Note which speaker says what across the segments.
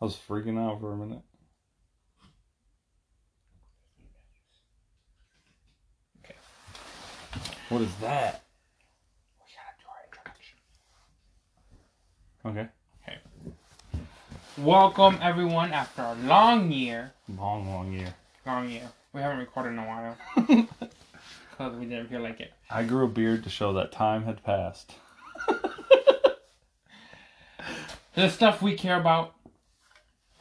Speaker 1: I was freaking out for a minute.
Speaker 2: Okay.
Speaker 1: What is that?
Speaker 2: We gotta do our introduction.
Speaker 1: Okay. Okay.
Speaker 2: Welcome everyone after a long year.
Speaker 1: Long, long year.
Speaker 2: Long year. We haven't recorded in a while because we didn't feel like it.
Speaker 1: I grew a beard to show that time had passed.
Speaker 2: The stuff we care about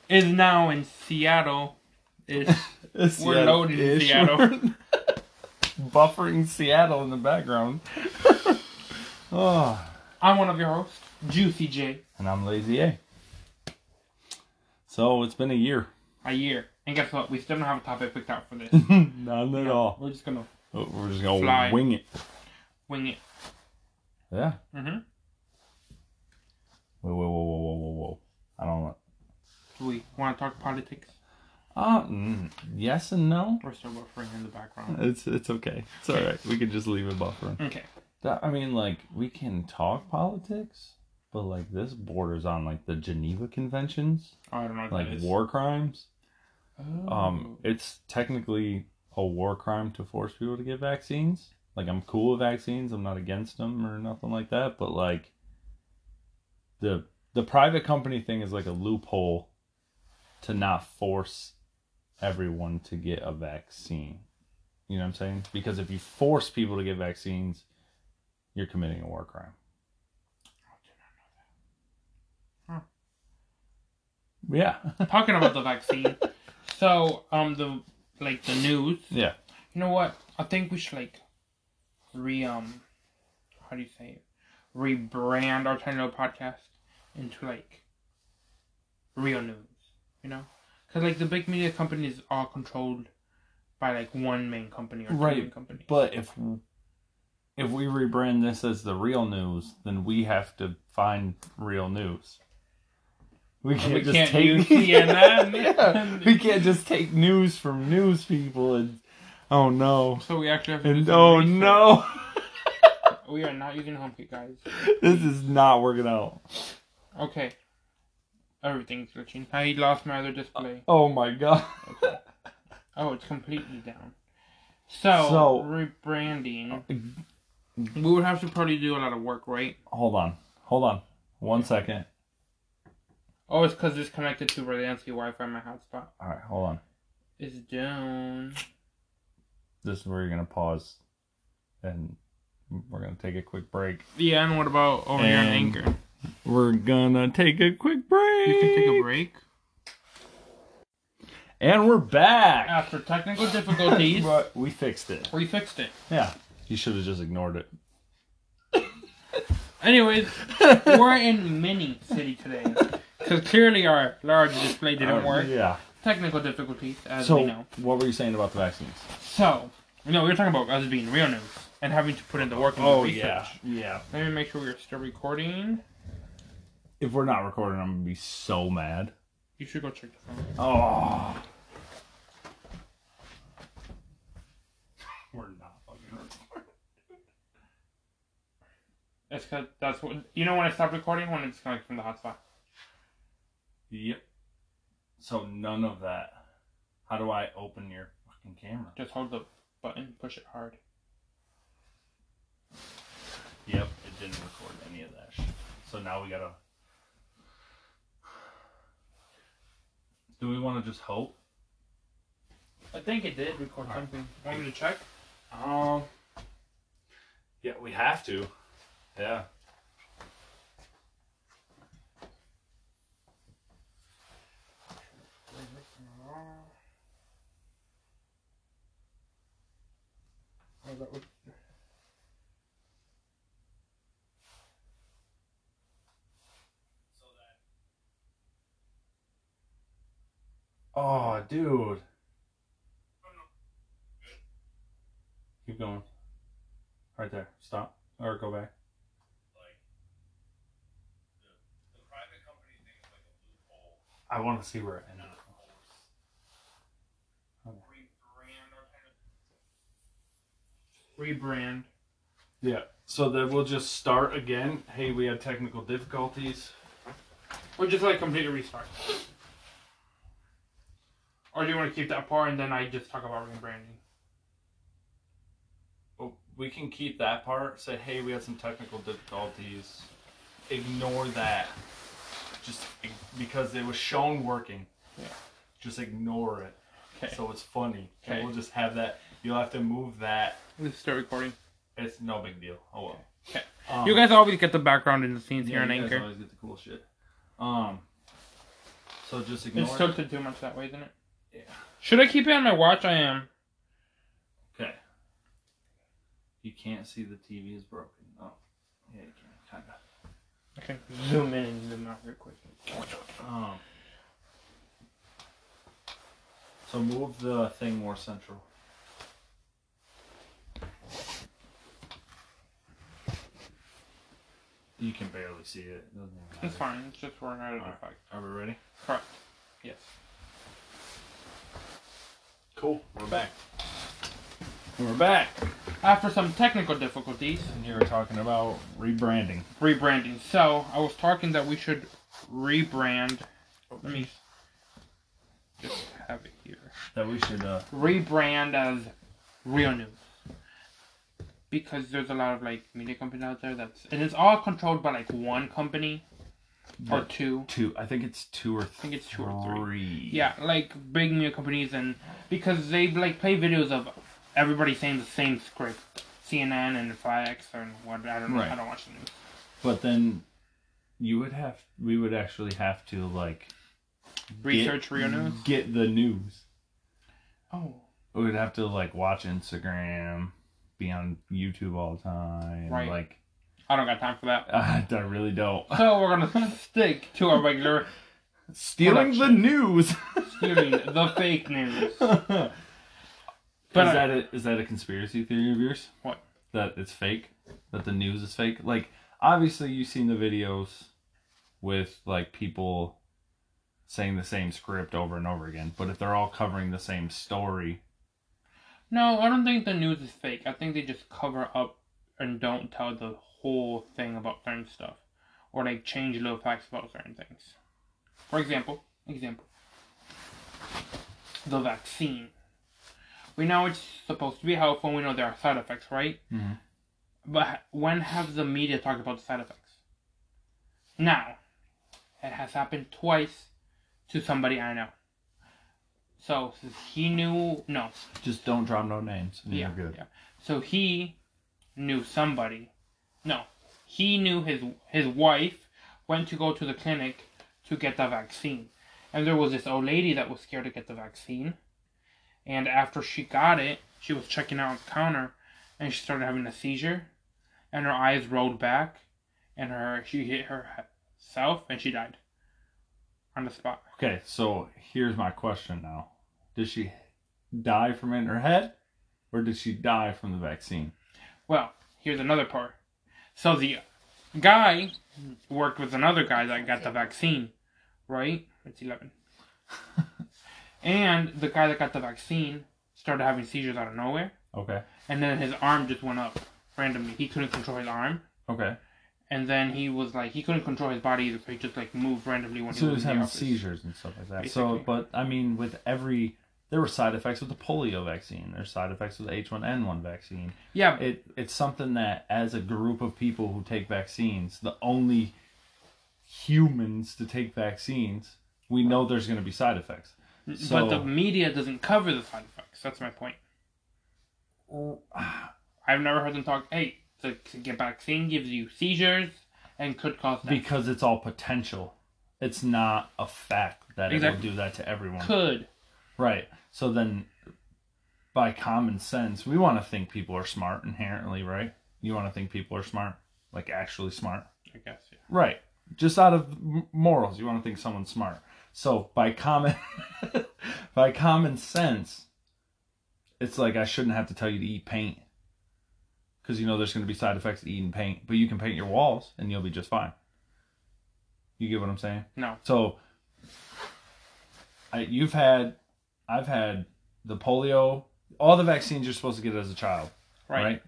Speaker 2: is now in Seattle. Is We're loaded in Seattle.
Speaker 1: Buffering Seattle in the background. oh.
Speaker 2: I'm one of your hosts, Juicy J.
Speaker 1: And I'm Lazy A. So it's been a year.
Speaker 2: A year, and guess what? We still don't have a topic picked out for this.
Speaker 1: None at all.
Speaker 2: We're just gonna
Speaker 1: Oh, We're just gonna
Speaker 2: Fly.
Speaker 1: wing it.
Speaker 2: wing it.
Speaker 1: Yeah.
Speaker 2: Mm-hmm.
Speaker 1: Whoa, whoa, whoa, whoa, whoa, whoa, whoa. I don't
Speaker 2: we want to talk politics?
Speaker 1: Uh, mm, yes and no.
Speaker 2: We're still buffering in the background.
Speaker 1: It's it's okay. It's all right. We can just leave it buffering.
Speaker 2: Okay.
Speaker 1: That, I mean, like we can talk politics, but like this borders on like the Geneva Conventions,
Speaker 2: Oh, I don't know
Speaker 1: like war crimes.
Speaker 2: Oh.
Speaker 1: Um, it's technically a war crime to force people to get vaccines. Like I'm cool with vaccines. I'm not against them or nothing like that. But like the the private company thing is like a loophole to not force everyone to get a vaccine. You know what I'm saying? Because if you force people to get vaccines, you're committing a war crime. Yeah.
Speaker 2: Talking about the vaccine. So, um, the like the news.
Speaker 1: yeah.
Speaker 2: You know what? I think we should like re um, how do you say it? Rebrand our Tornado podcast into like real news. You know, because like the big media companies are controlled by like one main company or two
Speaker 1: Right.
Speaker 2: main companies.
Speaker 1: But if if we rebrand this as the real news, then we have to find real news. We can't
Speaker 2: we
Speaker 1: just
Speaker 2: can't
Speaker 1: take
Speaker 2: CNN.
Speaker 1: Yeah, we can't just take news from news people and oh no
Speaker 2: So we actually have to
Speaker 1: and oh
Speaker 2: research.
Speaker 1: no
Speaker 2: We are not using HomeKit, guys.
Speaker 1: this is not working out.
Speaker 2: Okay. Everything's glitching. I lost my other display.
Speaker 1: Uh, oh my god.
Speaker 2: Oh, it's completely down. So,
Speaker 1: So-
Speaker 2: rebranding. Uh, we would have to probably do a lot of work, right?
Speaker 1: Hold on. Hold on. One second.
Speaker 2: Oh, it's because it's connected to Redundancy Wi-Fi. My hotspot
Speaker 1: All right, hold on.
Speaker 2: is down.
Speaker 1: This is where you're gonna pause, and we're gonna take a quick break.
Speaker 2: Yeah, and what about over here on
Speaker 1: And-
Speaker 2: Anchor?
Speaker 1: We're gonna take a quick break.
Speaker 2: You can take a break.
Speaker 1: And we're back.
Speaker 2: After technical difficulties,
Speaker 1: But we fixed it.
Speaker 2: we fixed it.
Speaker 1: Yeah. You should have just ignored it.
Speaker 2: Anyways, we're in mini city today. Because clearly our large display didn't
Speaker 1: Uh,
Speaker 2: work.
Speaker 1: Yeah.
Speaker 2: Technical difficulties, as
Speaker 1: So,
Speaker 2: we know.
Speaker 1: what were you saying about the vaccines?
Speaker 2: So, no, we were talking about us being real news and having to put in the work and the research.
Speaker 1: Oh, yeah.
Speaker 2: Let me make sure we're still recording.
Speaker 1: If we're not recording, I'm gonna be so mad.
Speaker 2: You should go check the phone.
Speaker 1: Oh. We're not fucking recording.
Speaker 2: That's cause that's what you know when I stop recording when it's disconnected from the hotspot.
Speaker 1: Yep. So none of that. How do I open your fucking camera?
Speaker 2: Just hold the button, push it hard.
Speaker 1: Yep, it didn't record any of that shit. So now we gotta. Do we want to just hope?
Speaker 2: I think it did record something. Want me to check?
Speaker 1: Um. Yeah, we have to. Yeah.
Speaker 2: Oh, that
Speaker 1: Oh, dude. Keep going. Right there. Stop. Or go back. I want to see where it ended.
Speaker 2: Rebrand.
Speaker 1: Yeah. So then we'll just start again. Hey, we had technical difficulties.
Speaker 2: Or just like completely restart. Or do you want to keep that part and then I just talk about rebranding?
Speaker 1: Well, we can keep that part. Say, hey, we had some technical difficulties. Ignore that. Just because it was shown working.
Speaker 2: Yeah.
Speaker 1: Just ignore it.
Speaker 2: Okay.
Speaker 1: So it's funny.
Speaker 2: Okay.
Speaker 1: And we'll just have that. You'll have to move that.
Speaker 2: Let's start recording.
Speaker 1: It's no big deal. Oh well.
Speaker 2: Okay.
Speaker 1: Um,
Speaker 2: you guys always get the background and the scenes
Speaker 1: yeah,
Speaker 2: here on
Speaker 1: you guys
Speaker 2: Anchor.
Speaker 1: always get the cool shit. Um. So just ignore.
Speaker 2: It's
Speaker 1: it.
Speaker 2: tilted too much that way, isn't it?
Speaker 1: Yeah.
Speaker 2: Should I keep it on my watch? I am.
Speaker 1: Okay. You can't see the TV is broken. Oh, yeah, you can, kinda.
Speaker 2: I can zoom in and zoom out real quick.
Speaker 1: Um. So move the thing more central. You can barely see it. it doesn't even
Speaker 2: It's fine. It's just we're not an
Speaker 1: Alright.
Speaker 2: effect.
Speaker 1: Are we ready?
Speaker 2: Correct. Yes.
Speaker 1: Cool. We're back. We're back.
Speaker 2: After some technical difficulties,
Speaker 1: And you were talking about rebranding.
Speaker 2: rebranding. So I was talking that we should rebrand. Let me just have it here.
Speaker 1: That we should. uh
Speaker 2: Rebrand as real news. Because there's a lot of like media companies out there that's and it's all controlled by like one company or two.
Speaker 1: Two. I think it's two or I
Speaker 2: think it's two or three. Yeah, like big media companies and because they like play videos of everybody saying the same script. CNN and Fox and what I don't know.
Speaker 1: Right.
Speaker 2: I don't watch the news.
Speaker 1: But then you would have. We would actually have to like
Speaker 2: Research
Speaker 1: get,
Speaker 2: real news.
Speaker 1: Get the news.
Speaker 2: Oh,
Speaker 1: We would have to like watch Instagram, be on YouTube all the time.
Speaker 2: Right.
Speaker 1: Like
Speaker 2: I don't got time for that.
Speaker 1: I really don't.
Speaker 2: So we're gonna stick to our regular
Speaker 1: Stealing the news.
Speaker 2: stealing the fake news.
Speaker 1: But is that a, is that a conspiracy theory of yours?
Speaker 2: What?
Speaker 1: That it's fake? That the news is fake? Like obviously you've seen the videos with like people saying the same script over and over again, but if they're all covering the same story,
Speaker 2: No, I don't think the news is fake. I think they just cover up and don't tell the whole thing about certain stuff, or like change little facts about certain things. For example, example, the vaccine. We know it's supposed to be helpful. We know there are side effects, right?
Speaker 1: Mhm.
Speaker 2: But when have the media talked about the side effects? Now, it has happened twice to somebody I know. So since he knew, no,
Speaker 1: just don't drop no names.
Speaker 2: Yeah, yeah. So he knew somebody. No, he knew his his wife went to go to the clinic to get the vaccine, and there was this old lady that was scared to get the vaccine, and after she got it, she was checking out on the counter, and she started having a seizure, and her eyes rolled back, and her she hit herself, and she died on the spot.
Speaker 1: Okay, so here's my question now. Did she die from in her head? Or did she die from the vaccine?
Speaker 2: Well, here's another part. So the guy worked with another guy that got the vaccine, right? It's 11. and the guy that got the vaccine started having seizures out of nowhere,
Speaker 1: Okay.
Speaker 2: and then his arm just went up randomly. He couldn't control his arm,
Speaker 1: Okay.
Speaker 2: and then he was like, he couldn't control his body either, so he just like moved randomly when
Speaker 1: So
Speaker 2: he
Speaker 1: he
Speaker 2: was
Speaker 1: was
Speaker 2: in
Speaker 1: having
Speaker 2: office.
Speaker 1: seizures and stuff like that. So, but I mean, with every, there were side effects with the polio vaccine. There's side effects with the H1N1 vaccine.
Speaker 2: Yeah,
Speaker 1: It it's something that, as a group of people who take vaccines, the only humans to take vaccines, we know there's going to be side effects.
Speaker 2: but the media doesn't cover the side effects. That's my point. I've never heard them talk. Hey, the get vaccine gives you seizures and could cause death.
Speaker 1: Because it's all potential. It's not a fact that it will do that to everyone.
Speaker 2: could.
Speaker 1: Right. So then, by common sense, we want to think people are smart inherently, right? You want to think people are smart, like actually smart.
Speaker 2: I guess. Yeah.
Speaker 1: Right. Just out of morals, you want to think someone's smart. So by common, by common sense, it's like I shouldn't have to tell you to eat paint, because you know there's going to be side effects to eating paint. But you can paint your walls and you'll be just fine. You get what I'm saying?
Speaker 2: No.
Speaker 1: So, I, you've had, I've had the polio, all the vaccines you're supposed to get as a child,
Speaker 2: Right.
Speaker 1: right?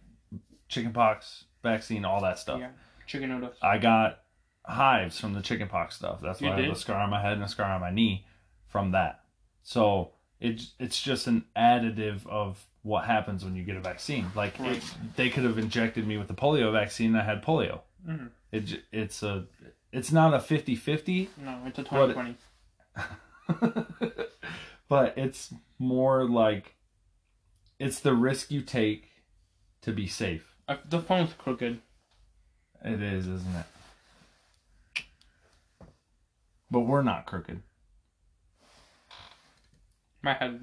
Speaker 1: Chickenpox vaccine, all that stuff.
Speaker 2: Yeah. Chicken noodles.
Speaker 1: I got hives from the chickenpox stuff. That's
Speaker 2: You
Speaker 1: why I have a scar on my head and a scar on my knee from that. So It's it's just an additive of what happens when you get a vaccine. Like
Speaker 2: Right.
Speaker 1: it, they could have injected me with the polio vaccine. and I had polio.
Speaker 2: Mhm.
Speaker 1: It it's a it's not a 50-50,
Speaker 2: No, it's a
Speaker 1: What-
Speaker 2: 2020.
Speaker 1: but it's more like it's the risk you take to be safe.
Speaker 2: Uh, the phone's crooked.
Speaker 1: It is, isn't it? But we're not crooked.
Speaker 2: My head.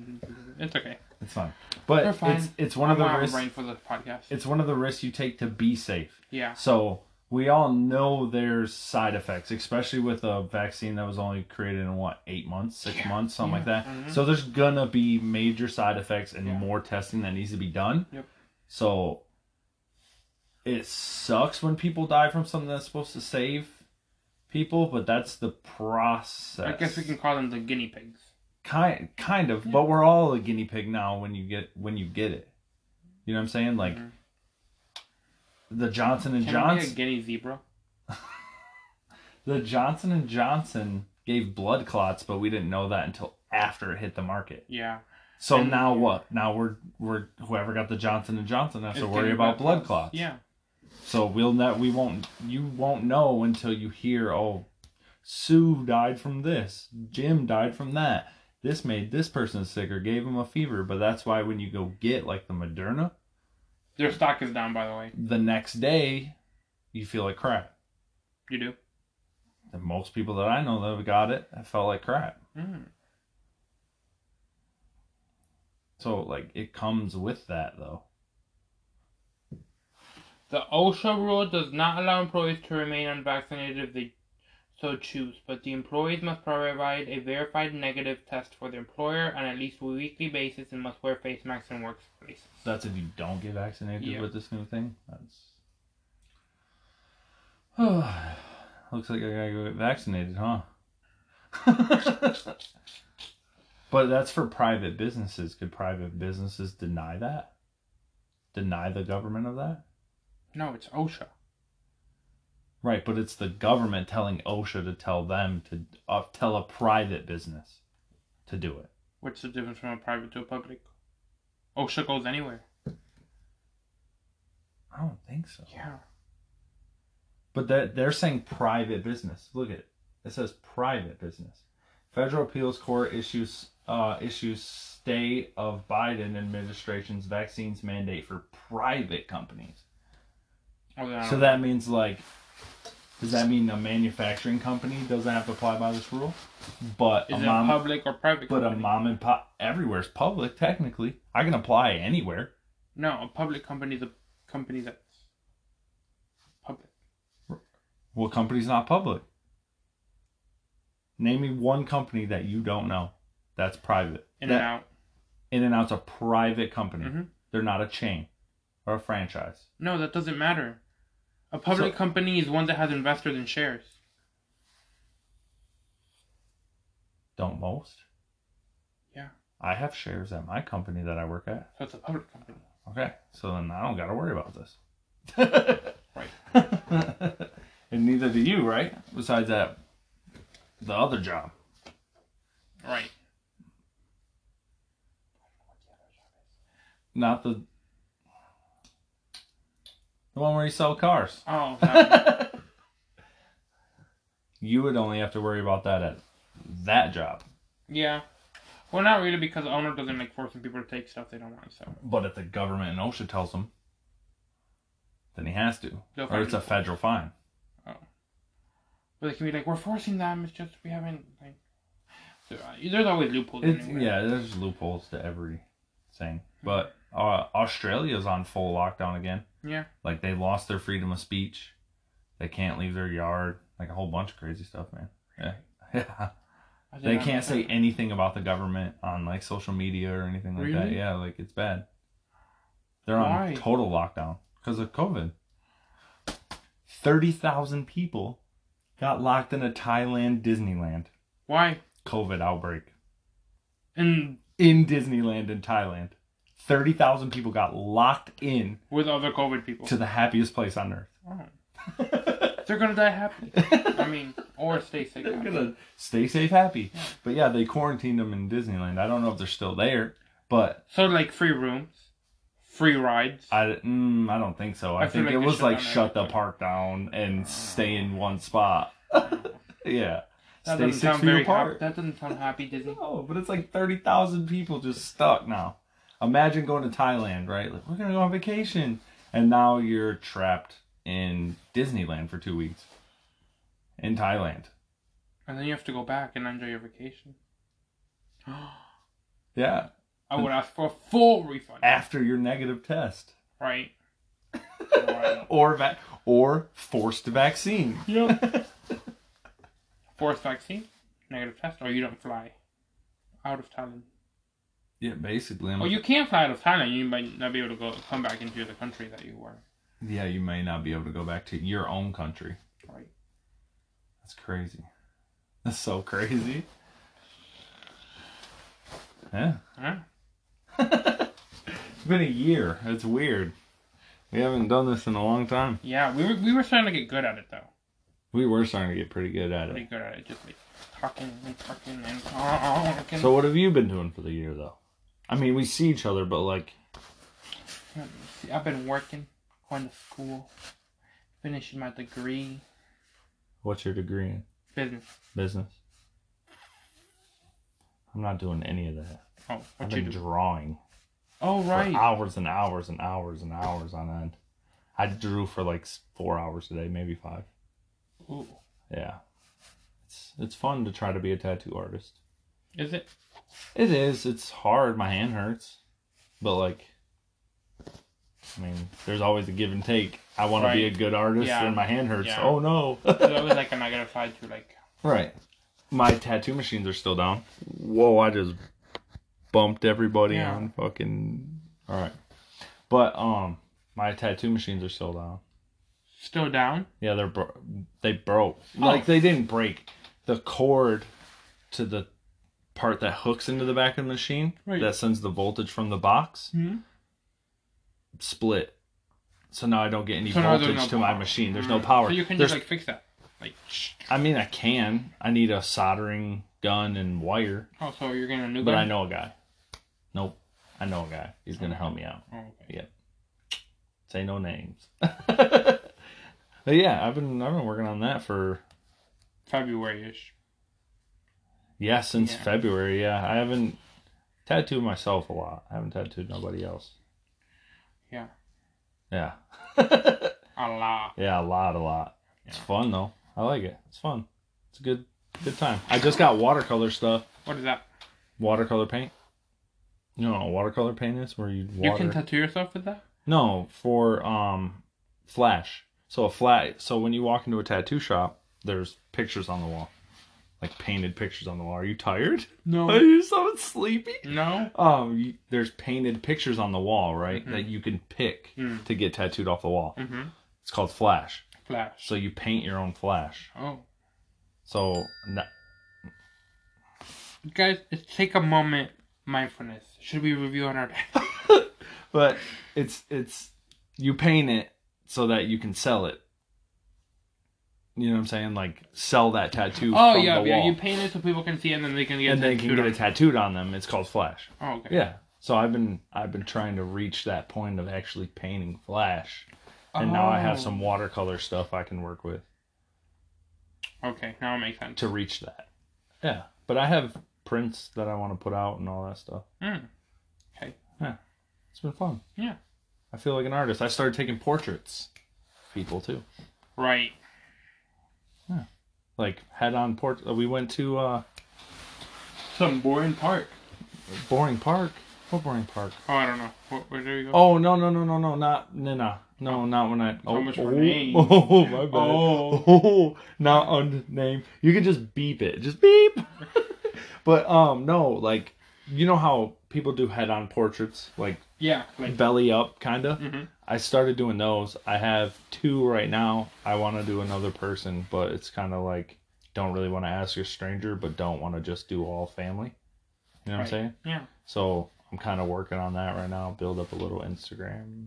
Speaker 2: It's okay.
Speaker 1: It's fine. But
Speaker 2: fine.
Speaker 1: it's it's one
Speaker 2: I
Speaker 1: of the risks.
Speaker 2: for the podcast.
Speaker 1: It's one of the risks you take to be safe.
Speaker 2: Yeah.
Speaker 1: So we all know there's side effects, especially with a vaccine that was only created in what eight months, six
Speaker 2: Yeah.
Speaker 1: months, something like
Speaker 2: Yeah.
Speaker 1: that.
Speaker 2: Mhm.
Speaker 1: So there's gonna be major side effects and
Speaker 2: Yeah.
Speaker 1: more testing that needs to be done.
Speaker 2: Yep.
Speaker 1: So it sucks when people die from something that's supposed to save people, but that's the process.
Speaker 2: I guess we can call them the guinea pigs.
Speaker 1: kind kind of, but we're all a guinea pig now when you get when you get it. You know what I'm saying? Like
Speaker 2: Mhm.
Speaker 1: The Johnson and
Speaker 2: Can
Speaker 1: Johnson.
Speaker 2: guinea zebra?
Speaker 1: The Johnson and Johnson gave blood clots, but we didn't know that until after it hit the market.
Speaker 2: Yeah.
Speaker 1: So
Speaker 2: And-
Speaker 1: now what? Now we're we're whoever got the Johnson and Johnson has to worry about blood clots.
Speaker 2: Yeah.
Speaker 1: So we'll not we won't you won't know until you hear oh Sue died from this, Jim died from that. This made this person sick or gave him a fever, but that's why when you go get like the Moderna,
Speaker 2: Their stock is down, by the way.
Speaker 1: the next day you feel like crap.
Speaker 2: You do?
Speaker 1: And most people that I know that have got it, I felt like crap.
Speaker 2: Mm.
Speaker 1: So like it comes with that though.
Speaker 2: The OSHA rule does not allow employees to remain unvaccinated if they so choose, but the employees must provide a verified negative test for the employer on at least a weekly basis and must wear face masks in workplaces.
Speaker 1: That's if you don't get vaccinated
Speaker 2: Yeah.
Speaker 1: with this new thing. That's looks like I gotta go get vaccinated, huh? but that's for private businesses. Could private businesses deny that? Deny the government of that?
Speaker 2: No, it's OSHA.
Speaker 1: Right, but it's the government telling OSHA to tell them to uh, tell a private business to do it.
Speaker 2: What's the difference from a private to a public? OSHA goes anywhere.
Speaker 1: I don't think so.
Speaker 2: Yeah.
Speaker 1: But that they're saying private business. Look at it. It says private business. Federal appeals court issues uh, issues stay of Biden administration's vaccines mandate for private companies.
Speaker 2: Oh, I
Speaker 1: So that means like, does that mean a manufacturing company doesn't have to apply by this rule? But
Speaker 2: is
Speaker 1: a
Speaker 2: it
Speaker 1: mom,
Speaker 2: public or private?
Speaker 1: but a mom and pop everywhere's public technically. I can apply anywhere.
Speaker 2: No, a public company is a company that's public.
Speaker 1: What company's not public? Name me one company that you don't know that's private.
Speaker 2: In
Speaker 1: That-
Speaker 2: and out.
Speaker 1: In and Out's a private company.
Speaker 2: Mhm.
Speaker 1: They're not a chain or a franchise.
Speaker 2: No, that doesn't matter. A public
Speaker 1: So-
Speaker 2: company is one that has investors in shares.
Speaker 1: Don't most?
Speaker 2: Yeah.
Speaker 1: I have shares at my company that I work at.
Speaker 2: So it's a public company.
Speaker 1: Okay, so then I don't got to worry about this.
Speaker 2: Right.
Speaker 1: and neither do you, right? Besides that, the other job.
Speaker 2: Right.
Speaker 1: Not the the one where you sell cars.
Speaker 2: Oh, one.
Speaker 1: you would only have to worry about that at that job.
Speaker 2: yeah. Well, not really, because the owner doesn't like forcing people to take stuff they don't want. So
Speaker 1: But if the government and OSHA tells him, then he has to.
Speaker 2: They'll
Speaker 1: or it's a federal fine. Oh.
Speaker 2: But they can be like, "We're forcing them. It's just we haven't like." So, uh, there's always loopholes. Anyway.
Speaker 1: yeah, there's loopholes to every thing. But uh, Australia's on full lockdown again.
Speaker 2: Yeah.
Speaker 1: Like they lost their freedom of speech. They can't leave their yard. Like a whole bunch of crazy stuff, man. Yeah. Yeah. They can't say
Speaker 2: that.
Speaker 1: anything about the government on like social media or anything like that. Yeah, like it's bad. They're on
Speaker 2: Why?
Speaker 1: total lockdown because of COVID. 30,000 people got locked in a Thailand Disneyland
Speaker 2: Why?
Speaker 1: COVID outbreak.
Speaker 2: In
Speaker 1: In Disneyland in Thailand. 30,000 people got locked in
Speaker 2: with other COVID people.
Speaker 1: to the happiest place on earth.
Speaker 2: Oh. They're gonna die happy. I mean, Or stay safe.
Speaker 1: They're
Speaker 2: happy.
Speaker 1: gonna stay safe, happy. But yeah, they quarantined them in Disneyland. I don't know if they're still there, but
Speaker 2: So like free rooms, free rides.
Speaker 1: I mm, I don't think so. I,
Speaker 2: I
Speaker 1: think
Speaker 2: like
Speaker 1: it was like shut the park down and stay in one spot. yeah,
Speaker 2: that
Speaker 1: stay
Speaker 2: doesn't
Speaker 1: six
Speaker 2: sound
Speaker 1: feet
Speaker 2: very
Speaker 1: apart.
Speaker 2: happy. That doesn't sound happy, Disney.
Speaker 1: No, but it's like thirty thousand people just stuck now. Imagine going to Thailand, right? Like we're gonna go on vacation, and now you're trapped in Disneyland for two weeks in Thailand.
Speaker 2: And then you have to go back and enjoy your vacation.
Speaker 1: Yeah,
Speaker 2: I would ask for a full refund.
Speaker 1: after your negative test
Speaker 2: Right. right.
Speaker 1: or va- or forced vaccine.
Speaker 2: Yep. Forced vaccine, negative test, or you don't fly out of Thailand.
Speaker 1: Yeah, basically. I'm
Speaker 2: Well, you can't fly out of Thailand. You might not be able to go come back into the country that you were.
Speaker 1: yeah, you may not be able to go back to your own country.
Speaker 2: Right.
Speaker 1: That's crazy. That's so crazy. Yeah.
Speaker 2: Huh?
Speaker 1: it's been a year. It's weird. We haven't done this in a long time.
Speaker 2: Yeah, we were we were starting to get good at it though.
Speaker 1: We were starting to get pretty good at
Speaker 2: Pretty
Speaker 1: it.
Speaker 2: Pretty good at it, just like talking and talking and talking.
Speaker 1: So what have you been doing for the year though? I mean, we see each other, but like,
Speaker 2: see. I've been working, going to school, finishing my degree,
Speaker 1: what's your degree in?
Speaker 2: business.
Speaker 1: Business. I'm not doing any of that.
Speaker 2: Oh,
Speaker 1: I've
Speaker 2: what you
Speaker 1: been drawing
Speaker 2: Oh, right.
Speaker 1: hours and hours and hours and hours on end. I drew for like four hours a day, maybe five.
Speaker 2: Ooh.
Speaker 1: Yeah, it's it's fun to try to be a tattoo artist.
Speaker 2: Is it?
Speaker 1: It is. It's hard. My hand hurts, but like, I mean, there's always a give and take. I want to be a good artist,
Speaker 2: Yeah.
Speaker 1: and my hand hurts.
Speaker 2: Yeah.
Speaker 1: Oh no!
Speaker 2: There's always like a negative side to fight through like.
Speaker 1: right. My tattoo machines are still down. Whoa! I just bumped everybody
Speaker 2: Yeah.
Speaker 1: on fucking. All right, but um, my tattoo machines are still down.
Speaker 2: Still down?
Speaker 1: Yeah, they're bro- they broke.
Speaker 2: Oh.
Speaker 1: Like they didn't break. The cord to the part that hooks into the back of the machine
Speaker 2: Right.
Speaker 1: that sends the voltage from the box
Speaker 2: Hmm.
Speaker 1: split. So now I don't get any
Speaker 2: So
Speaker 1: voltage
Speaker 2: no
Speaker 1: to my machine. There's no power.
Speaker 2: So you can
Speaker 1: There's,
Speaker 2: just like fix that. Like,
Speaker 1: I mean, I can. I need a soldering gun and wire,
Speaker 2: oh, so you're gonna new
Speaker 1: but? I know a guy. Nope, I know a guy. He's gonna help me out.
Speaker 2: Oh, okay.
Speaker 1: Say no names. but yeah, I've been I've been working on that for
Speaker 2: February ish.
Speaker 1: Yeah, since
Speaker 2: Yeah.
Speaker 1: February. Yeah, I haven't tattooed myself a lot. I haven't tattooed nobody else.
Speaker 2: Yeah.
Speaker 1: Yeah.
Speaker 2: A lot.
Speaker 1: yeah, a lot, a lot. It's fun though. I like it. It's fun. It's a good, good time. I just got watercolor stuff.
Speaker 2: What is that?
Speaker 1: Watercolor paint. You know what watercolor paint is? Where you water.
Speaker 2: You can tattoo yourself with that?
Speaker 1: no, for um, flash. So a flat. So when you walk into a tattoo shop, there's pictures on the wall, like painted pictures on the wall. Are you tired?
Speaker 2: No.
Speaker 1: Are you so sleepy?
Speaker 2: No?
Speaker 1: Um, you, there's painted pictures on the wall, right?
Speaker 2: Mhm.
Speaker 1: That you can pick
Speaker 2: Mm.
Speaker 1: to get tattooed off the wall.
Speaker 2: Mm-hmm.
Speaker 1: It's called flash.
Speaker 2: Flash.
Speaker 1: So you paint your own flash.
Speaker 2: Oh.
Speaker 1: So n-
Speaker 2: Guys, take a moment. Mindfulness. Should we review on our day?
Speaker 1: but it's it's you paint it so that you can sell it. You know what I'm saying? Like sell that tattoo.
Speaker 2: Oh,
Speaker 1: from
Speaker 2: yeah,
Speaker 1: the
Speaker 2: yeah.
Speaker 1: wall.
Speaker 2: You paint it so people can see it and then they can get
Speaker 1: and they
Speaker 2: tattooed
Speaker 1: can get
Speaker 2: on
Speaker 1: it tattooed on them. It's called flash.
Speaker 2: Oh, okay.
Speaker 1: Yeah. So I've been I've been trying to reach that point of actually painting flash, and now I have
Speaker 2: Oh.
Speaker 1: some watercolor stuff I can work with.
Speaker 2: Okay, now it makes sense.
Speaker 1: to reach that. Yeah, but I have prints that I want to put out and all that stuff.
Speaker 2: Mm. Okay.
Speaker 1: It's been fun.
Speaker 2: Yeah.
Speaker 1: I feel like an artist. I started taking portraits, of people too,
Speaker 2: Right.
Speaker 1: Like head on port. We went to uh,
Speaker 2: Some boring park.
Speaker 1: Boring Park. What Boring Park?
Speaker 2: Oh, I don't know. What, where do you go?
Speaker 1: Oh no no no no no not no no no not when I oh
Speaker 2: much for
Speaker 1: oh,
Speaker 2: names.
Speaker 1: oh my bad
Speaker 2: Oh.
Speaker 1: oh not on name you can just beep it just beep but um no like you know how people do head on portraits like
Speaker 2: Yeah, like.
Speaker 1: belly up kind of
Speaker 2: hmm
Speaker 1: I started doing those. I have two right now. I want to do another person, but it's kind of like don't really want to ask a stranger, but don't want to just do all family. You know what I'm saying?
Speaker 2: Yeah.
Speaker 1: So I'm kind of working on that right now. Build up a little Instagram,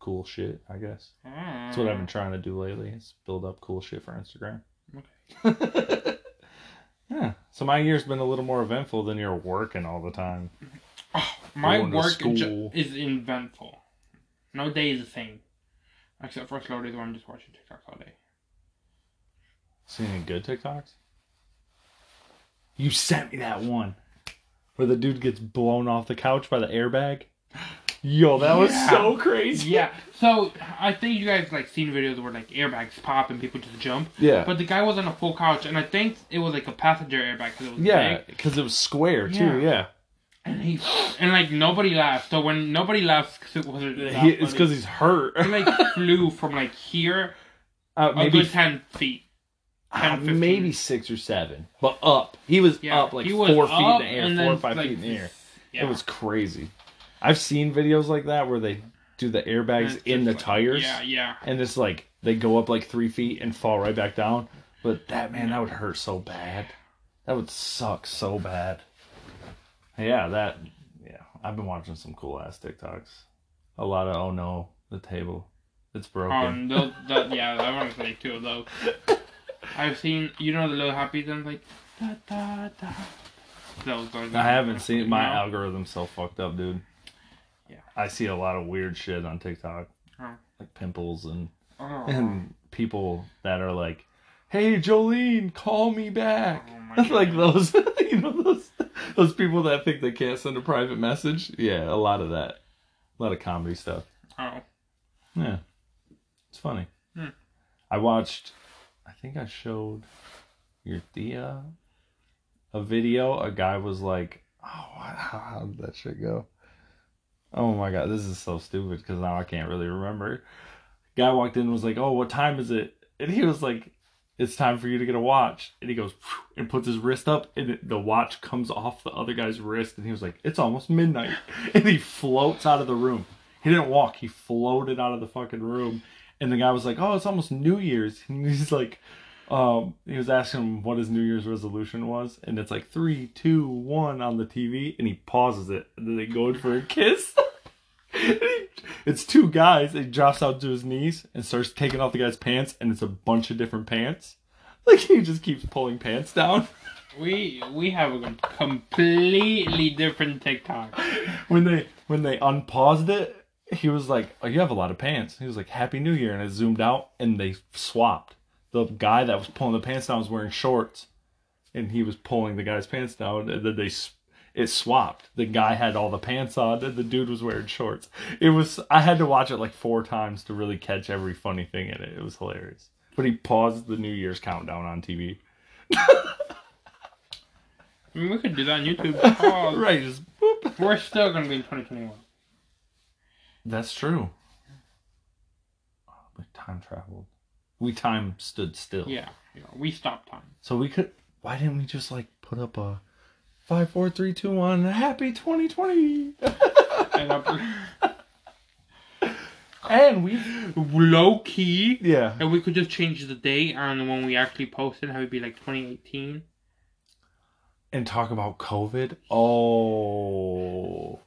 Speaker 1: cool shit. I guess that's what I've been trying to do lately. Is build up cool shit for Instagram.
Speaker 2: Okay.
Speaker 1: yeah. So my year's been a little more eventful than you're working all the time.
Speaker 2: My
Speaker 1: Going to
Speaker 2: work ju-
Speaker 1: school.
Speaker 2: is eventful. No day is the same. Except for slow days where I'm just watching TikToks all day.
Speaker 1: Seen any good TikToks? You sent me that one where the dude gets blown off the couch by the airbag. Yo, that was
Speaker 2: Yeah.
Speaker 1: so crazy.
Speaker 2: Yeah. So I think you guys like seen videos where like airbags pop and people just jump.
Speaker 1: Yeah.
Speaker 2: But the guy was on a full couch, and I think it was like a passenger airbag because it was
Speaker 1: yeah,
Speaker 2: big.
Speaker 1: because it was square too. Yeah.
Speaker 2: And he and like nobody laughed. So when nobody laughs, because it wasn't. that
Speaker 1: He, it's
Speaker 2: funny,
Speaker 1: because he's hurt.
Speaker 2: he like flew from like here
Speaker 1: Uh,
Speaker 2: a
Speaker 1: maybe
Speaker 2: good ten feet.
Speaker 1: uh,
Speaker 2: 10, 15.
Speaker 1: maybe six or seven, but up. He was
Speaker 2: Yeah,
Speaker 1: up like
Speaker 2: he was
Speaker 1: four feet
Speaker 2: up
Speaker 1: in the air,
Speaker 2: and
Speaker 1: four
Speaker 2: then,
Speaker 1: or five
Speaker 2: like,
Speaker 1: feet in the air.
Speaker 2: Yeah.
Speaker 1: It was crazy. I've seen videos like that where they do the airbags
Speaker 2: it's
Speaker 1: in the
Speaker 2: like-
Speaker 1: tires.
Speaker 2: Yeah, yeah.
Speaker 1: and it's like they go up like three feet and fall right back down. But that man, that would hurt so bad. That would suck so bad. Yeah, that. Yeah, I've been watching some cool ass TikToks. A lot of oh no, the table, it's broken.
Speaker 2: Um, those, that, yeah, I want to say two of those. I've seen, you know, the little happy ones like da da da. Those, those
Speaker 1: I haven't seen my
Speaker 2: No?
Speaker 1: algorithm's so fucked up, dude.
Speaker 2: Yeah.
Speaker 1: I see a lot of weird shit on TikTok,
Speaker 2: Oh.
Speaker 1: like pimples and
Speaker 2: Oh,
Speaker 1: and people that are like, "Hey, Jolene, call me back."
Speaker 2: Oh
Speaker 1: like those, you know, those those people that think they can't send a private message. Yeah, a lot of that, a lot of comedy stuff.
Speaker 2: oh,
Speaker 1: Yeah, it's funny.
Speaker 2: Hmm.
Speaker 1: I watched. I think I showed your Thea a video. A guy was like, "Oh, how, how did that shit go?" Oh my god, this is so stupid because now I can't really remember. Guy walked in and was like, "Oh, what time is it?" And he was like, "It's time for you to get a watch." And he goes and puts his wrist up, and the watch comes off the other guy's wrist, and he was like, "It's almost midnight," and he floats out of the room. He didn't walk; he floated out of the fucking room. And the guy was like, "Oh, it's almost New Year's." And he's like, um, he was asking him what his New Year's resolution was, and it's like three, two, one on the TV, and he pauses it, and then they go in for a kiss. He- it's two guys. He drops out to his knees and starts taking off the guy's pants, and it's a bunch of different pants. Like he just keeps pulling pants down.
Speaker 2: we we have a completely different TikTok.
Speaker 1: when they when they unpaused it, he was like, "Oh, you have a lot of pants." He was like, "Happy New Year," and it zoomed out, and they swapped. The guy that was pulling the pants down was wearing shorts, and he was pulling the guy's pants down, and then they it swapped. The guy had all the pants on, and the dude was wearing shorts. It was I had to watch it like four times to really catch every funny thing in it. It was hilarious. But he paused the New Year's countdown on TV.
Speaker 2: I mean, we could do that on YouTube. Oh,
Speaker 1: Right, just boop.
Speaker 2: We're still gonna be in 2021.
Speaker 1: That's true. Oh, time traveled. We time stood still.
Speaker 2: Yeah, know, we stopped time.
Speaker 1: So we could. Why didn't we just like put up a five, four, three, two, one, happy 2020?
Speaker 2: And up,
Speaker 1: and we.
Speaker 2: low key,
Speaker 1: Yeah.
Speaker 2: and we could just change the date on when we actually posted. Have it be like 2018.
Speaker 1: And talk about COVID. Oh.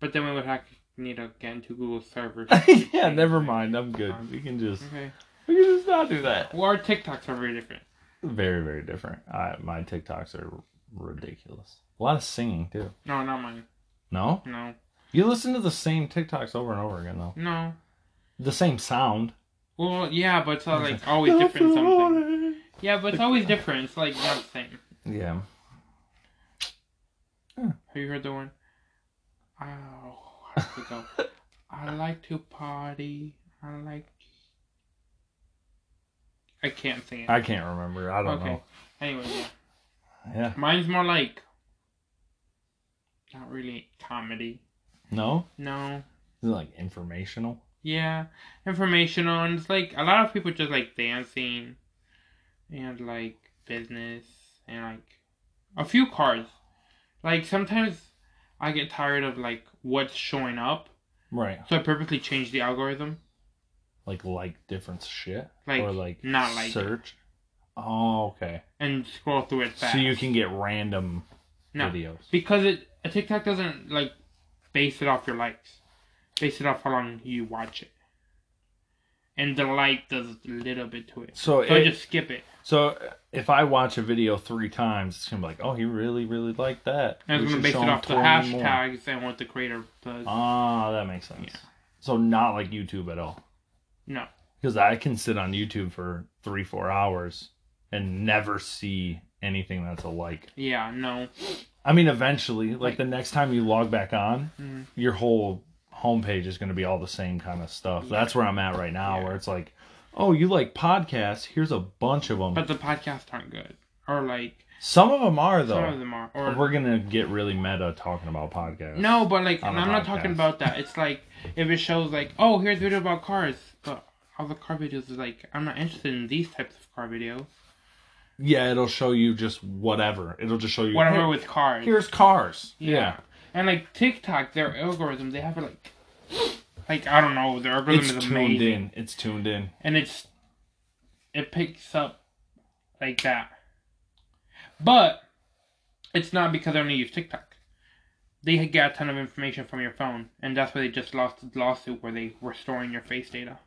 Speaker 2: But then we would have to need to get into Google servers.
Speaker 1: yeah. Never mind. I'm good. Um, we can just.
Speaker 2: Okay.
Speaker 1: We can just not do that.
Speaker 2: Well, our TikToks are very different.
Speaker 1: Very, very different. I, my TikToks are ridiculous. A lot of singing too.
Speaker 2: No, not mine.
Speaker 1: No.
Speaker 2: No,
Speaker 1: You listen to the same TikToks over and over again though.
Speaker 2: no.
Speaker 1: The same sound.
Speaker 2: Well, yeah, but it's like always different something. Yeah, but it's always different. It's like not the same.
Speaker 1: Yeah.
Speaker 2: Have you heard the one? Oh, it go? I like to party. I like. I can't sing it.
Speaker 1: I can't remember. I don't
Speaker 2: okay. Anyway, yeah.
Speaker 1: Yeah.
Speaker 2: Mine's more like. Not really comedy.
Speaker 1: No?
Speaker 2: No.
Speaker 1: Is it like informational?
Speaker 2: Yeah, informational, and it's like a lot of people just like dancing, and like business, and like a few cars. Like sometimes I get tired of like what's showing up,
Speaker 1: Right.
Speaker 2: so I purposely change the algorithm.
Speaker 1: Like like different shit?
Speaker 2: Like,
Speaker 1: or like
Speaker 2: not like it.
Speaker 1: search? Oh, okay.
Speaker 2: and scroll through it fast.
Speaker 1: So you can get random
Speaker 2: No.
Speaker 1: videos.
Speaker 2: because it a TikTok doesn't like base it off your likes, base it off how long you watch it. And the light does a little bit to it.
Speaker 1: So,
Speaker 2: So I
Speaker 1: it,
Speaker 2: just skip it.
Speaker 1: so if I watch a video three times, it's gonna be like, oh, he really, really liked that.
Speaker 2: And it's gonna base it off the
Speaker 1: 20 more."
Speaker 2: hashtags and what the creator does.
Speaker 1: Ah, that makes sense.
Speaker 2: Yeah.
Speaker 1: So not like YouTube at all.
Speaker 2: no.
Speaker 1: Because I can sit on YouTube for three, four hours and never see anything that's a like.
Speaker 2: Yeah, no.
Speaker 1: I mean, eventually, like,
Speaker 2: Like-
Speaker 1: the next time you log back on,
Speaker 2: Mhm.
Speaker 1: your whole homepage is going to be all the same kind of stuff.
Speaker 2: Yeah.
Speaker 1: That's where I'm at right now,
Speaker 2: Yeah.
Speaker 1: where it's like, oh, you like podcasts? Here's a bunch of them.
Speaker 2: But the podcasts aren't good. Or like
Speaker 1: Some of them are though.
Speaker 2: some of them are. Or
Speaker 1: We're gonna get really meta talking about podcasts.
Speaker 2: No, but like
Speaker 1: on
Speaker 2: I'm
Speaker 1: the
Speaker 2: not talking about that. It's like if it shows like, oh, here's a video about cars, but all the car videos is like, I'm not interested in these types of car videos.
Speaker 1: Yeah, it'll show you just whatever. It'll just show you
Speaker 2: Whatever
Speaker 1: "Here-
Speaker 2: with cars.
Speaker 1: Here's cars.
Speaker 2: Yeah.
Speaker 1: Yeah.
Speaker 2: And like TikTok, their algorithm, they have it like, like I don't know, their algorithm
Speaker 1: It's
Speaker 2: is
Speaker 1: tuned
Speaker 2: amazing,
Speaker 1: in. It's tuned in.
Speaker 2: and it's it picks up like that. But it's not because they only use TikTok. They get a ton of information from your phone, and that's why they just lost the lawsuit where they were storing your face data.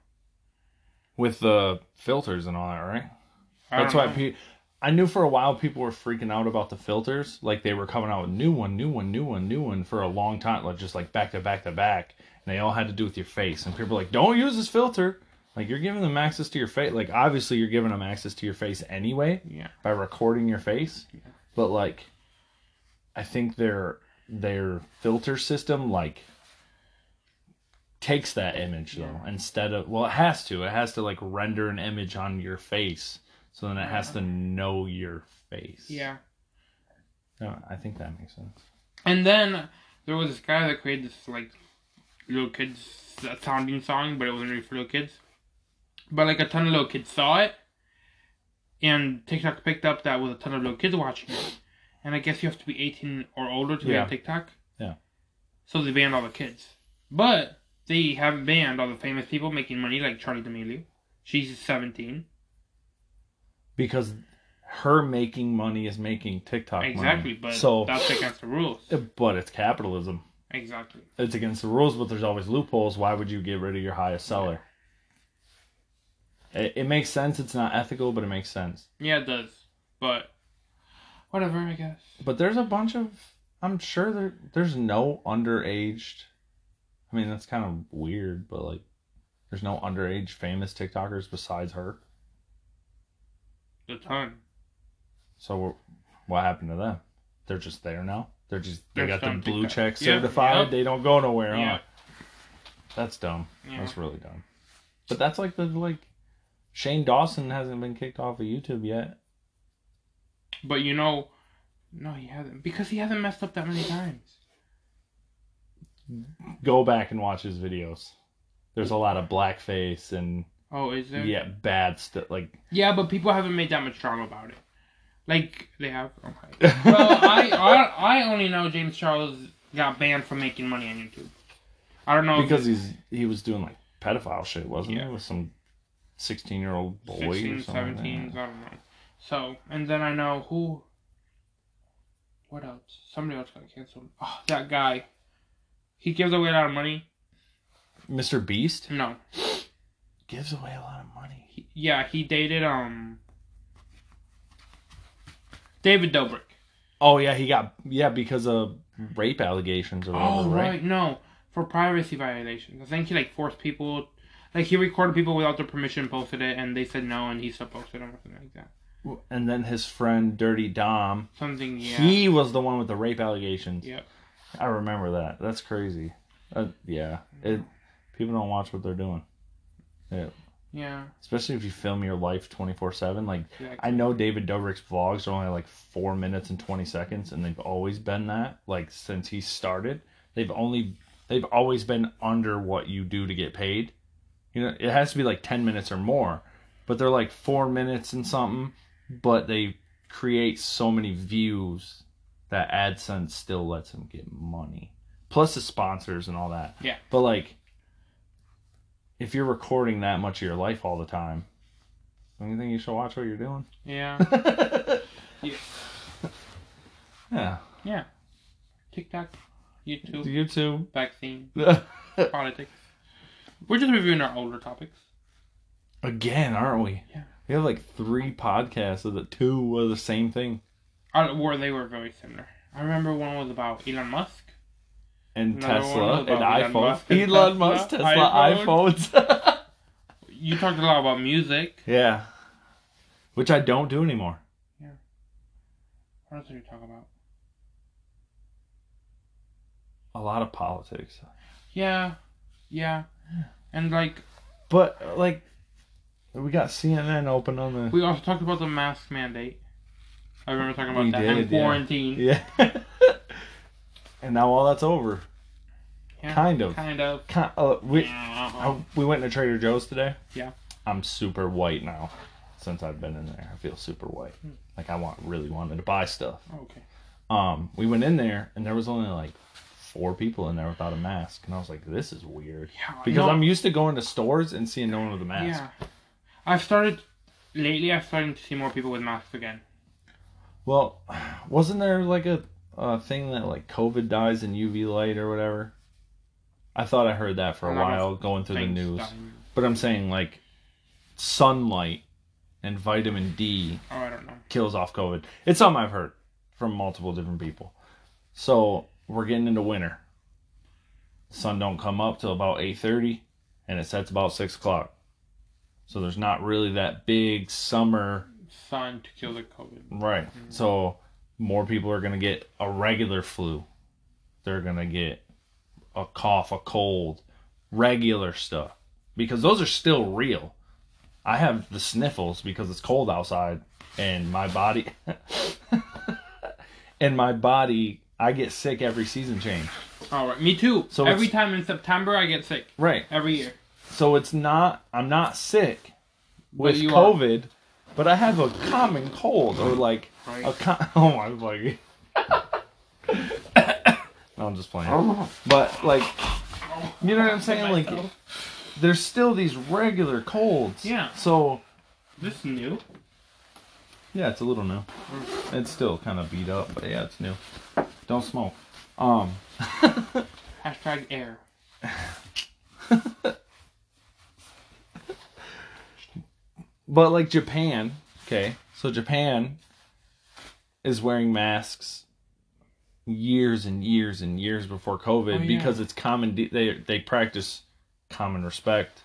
Speaker 1: With the filters and all that, right?
Speaker 2: I
Speaker 1: That's why pe- I knew for a while people were freaking out about the filters. Like they were coming out with new one, new one, new one, new one for a long time, like just like back to back to back. And they all had to do with your face. And people were like, don't use this filter. Like you're giving them access to your face. Like obviously you're giving them access to your face anyway
Speaker 2: Yeah.
Speaker 1: by recording your face. Yeah. But like, I think their their filter system like takes that image though instead of well it has to it has to like render an image on your face so then it has to know your face
Speaker 2: Yeah.
Speaker 1: No, i think that makes sense
Speaker 2: And then there was this guy that created this like little kids sounding song, but it wasn't really for little kids. But like a ton of little kids saw it, and TikTok picked up that with a ton of little kids watching it. And I guess you have to be 18 or older to be
Speaker 1: Yeah.
Speaker 2: on TikTok.
Speaker 1: Yeah.
Speaker 2: So they banned all the kids, but they haven't banned all the famous people making money like Charli D'Amelio. She's 17.
Speaker 1: Because her making money is making tiktok
Speaker 2: Exactly,
Speaker 1: money.
Speaker 2: but
Speaker 1: so
Speaker 2: that's against the rules.
Speaker 1: Eh, but it's capitalism
Speaker 2: Exactly.
Speaker 1: it's against the rules but there's always loopholes why would you get rid of your highest seller it, it makes sense it's not ethical but it makes sense
Speaker 2: Yeah, it does. But whatever, I guess.
Speaker 1: But there's a bunch of. I'm sure there there's no underaged. I mean that's kind of weird, but like, there's no underage famous TikTokers besides her.
Speaker 2: A ton.
Speaker 1: So what happened to them? They're just there now. They're just they
Speaker 2: They're
Speaker 1: got the blue check
Speaker 2: Yeah,
Speaker 1: certified.
Speaker 2: yep.
Speaker 1: They don't go nowhere.
Speaker 2: Yeah.
Speaker 1: Huh? That's dumb.
Speaker 2: Yeah.
Speaker 1: That's really dumb. But that's like the like. Shane Dawson hasn't been kicked off of YouTube yet.
Speaker 2: But you know, no, he hasn't because he hasn't messed up that many times.
Speaker 1: Go back and watch his videos. There's a lot of blackface and
Speaker 2: Oh, is there?
Speaker 1: yeah, bad stuff. Like
Speaker 2: Yeah, but people haven't made that much drama about it. Like they have. Okay. Well, I, I I only know James Charles got banned from making money on YouTube. I don't know if
Speaker 1: because he's he was doing like pedophile shit, wasn't
Speaker 2: Yeah.
Speaker 1: he? With some sixteen year old boy
Speaker 2: 16,
Speaker 1: or something.
Speaker 2: 17, I don't know. So, and then I know who. What else? Somebody else got canceled. Oh, that guy. He gives away a lot of money.
Speaker 1: MrBeast
Speaker 2: No.
Speaker 1: Gives away a lot of money.
Speaker 2: He, yeah, he dated um. David Dobrik.
Speaker 1: Oh yeah, he got yeah because of rape allegations or whatever,
Speaker 2: Oh
Speaker 1: right?
Speaker 2: right, no, for privacy violations. I think he like forced people, like he recorded people without their permission, posted it, and they said no, and he still posted them or something like that.
Speaker 1: And then his friend Durte Dom,
Speaker 2: Something, yeah,
Speaker 1: he was the one with the rape allegations.
Speaker 2: yeah,
Speaker 1: I remember that. That's crazy. Uh, yeah, it. People don't watch what they're doing. Yeah,
Speaker 2: yeah.
Speaker 1: especially if you film your life twenty four seven. Like
Speaker 2: Exactly.
Speaker 1: I know David Dobrik's vlogs are only like four minutes and twenty seconds, and they've always been that. Like since he started, they've only they've always been under what you do to get paid. You know, it has to be like ten minutes or more, but they're like four minutes and something. But they create so many views that AdSense still lets them get money, plus the sponsors and all that.
Speaker 2: Yeah.
Speaker 1: But like, if you're recording that much of your life all the time, don't you think you should watch what you're doing?
Speaker 2: yeah, yeah,
Speaker 1: yeah.
Speaker 2: yeah. TikTok, YouTube,
Speaker 1: YouTube.
Speaker 2: vaccine,
Speaker 1: yeah.
Speaker 2: politics. We're just reviewing our older topics.
Speaker 1: Again, aren't we?
Speaker 2: Yeah.
Speaker 1: We have like three podcasts of the two were the same thing.
Speaker 2: Uh, where they were very similar. I remember one was about Elon Musk.
Speaker 1: And Tesla and
Speaker 2: iPhones. Elon
Speaker 1: iPhone.
Speaker 2: Musk and
Speaker 1: Elon
Speaker 2: Tesla,
Speaker 1: Musk, Tesla, iPhones.
Speaker 2: You talked a lot about music.
Speaker 1: yeah. Which I don't do anymore. Yeah.
Speaker 2: What else did you talk about?
Speaker 1: A lot of politics.
Speaker 2: Yeah, yeah, and like
Speaker 1: But like we got CNN open on the
Speaker 2: we also talked about the mask mandate. I remember talking about
Speaker 1: We
Speaker 2: that
Speaker 1: did,
Speaker 2: and
Speaker 1: yeah.
Speaker 2: quarantine.
Speaker 1: Yeah. and now all that's over.
Speaker 2: Yeah,
Speaker 1: Kind of.
Speaker 2: Kind of.
Speaker 1: Ki- uh, we. I, we went to Trader Joe's today.
Speaker 2: Yeah.
Speaker 1: I'm super white now. Since I've been in there, I feel super white. Like I want really wanted to buy stuff.
Speaker 2: Okay.
Speaker 1: Um, we went in there and there was only like four people in there without a mask, and I was like, "This is weird."
Speaker 2: Yeah.
Speaker 1: Because I'm used to going to stores and seeing no one with a mask.
Speaker 2: Yeah. I've started lately. I'm starting to see more people with masks again.
Speaker 1: Well, wasn't there like a, a thing that like COVID dies in UV light or whatever? I thought I heard that for a
Speaker 2: A lot of
Speaker 1: while going through the news.
Speaker 2: dying.
Speaker 1: But I'm saying like sunlight and vitamin D
Speaker 2: Oh, I don't know.
Speaker 1: kills off COVID. It's something I've heard from multiple different people. So we're getting into winter. Sun don't come up till about eight thirty, and it sets about six o'clock. So there's not really that big summer
Speaker 2: Sun to kill the COVID.
Speaker 1: Right. Mm-hmm. So more people are going to get a regular flu. They're going to get a cough, a cold, regular stuff because those are still real. I have the sniffles because it's cold outside and my body and my body I get sick every season change.
Speaker 2: All right, me too.
Speaker 1: So
Speaker 2: every time in September, I get sick.
Speaker 1: Right.
Speaker 2: Every year.
Speaker 1: So it's not I'm not sick with
Speaker 2: COVID. are.
Speaker 1: But I have a common cold or like
Speaker 2: Right.
Speaker 1: a com- oh my fucking. no, I'm just playing. But like, you know what I'm saying? Like, there's still these regular colds.
Speaker 2: Yeah.
Speaker 1: So
Speaker 2: This is new.
Speaker 1: yeah, it's a little new. It's still kind of beat up, but yeah, it's new. Don't smoke. Um.
Speaker 2: Hashtag air.
Speaker 1: But like Japan, okay, so Japan is wearing masks years and years and years before COVID
Speaker 2: Oh, yeah.
Speaker 1: because it's common. De- they they practice common respect.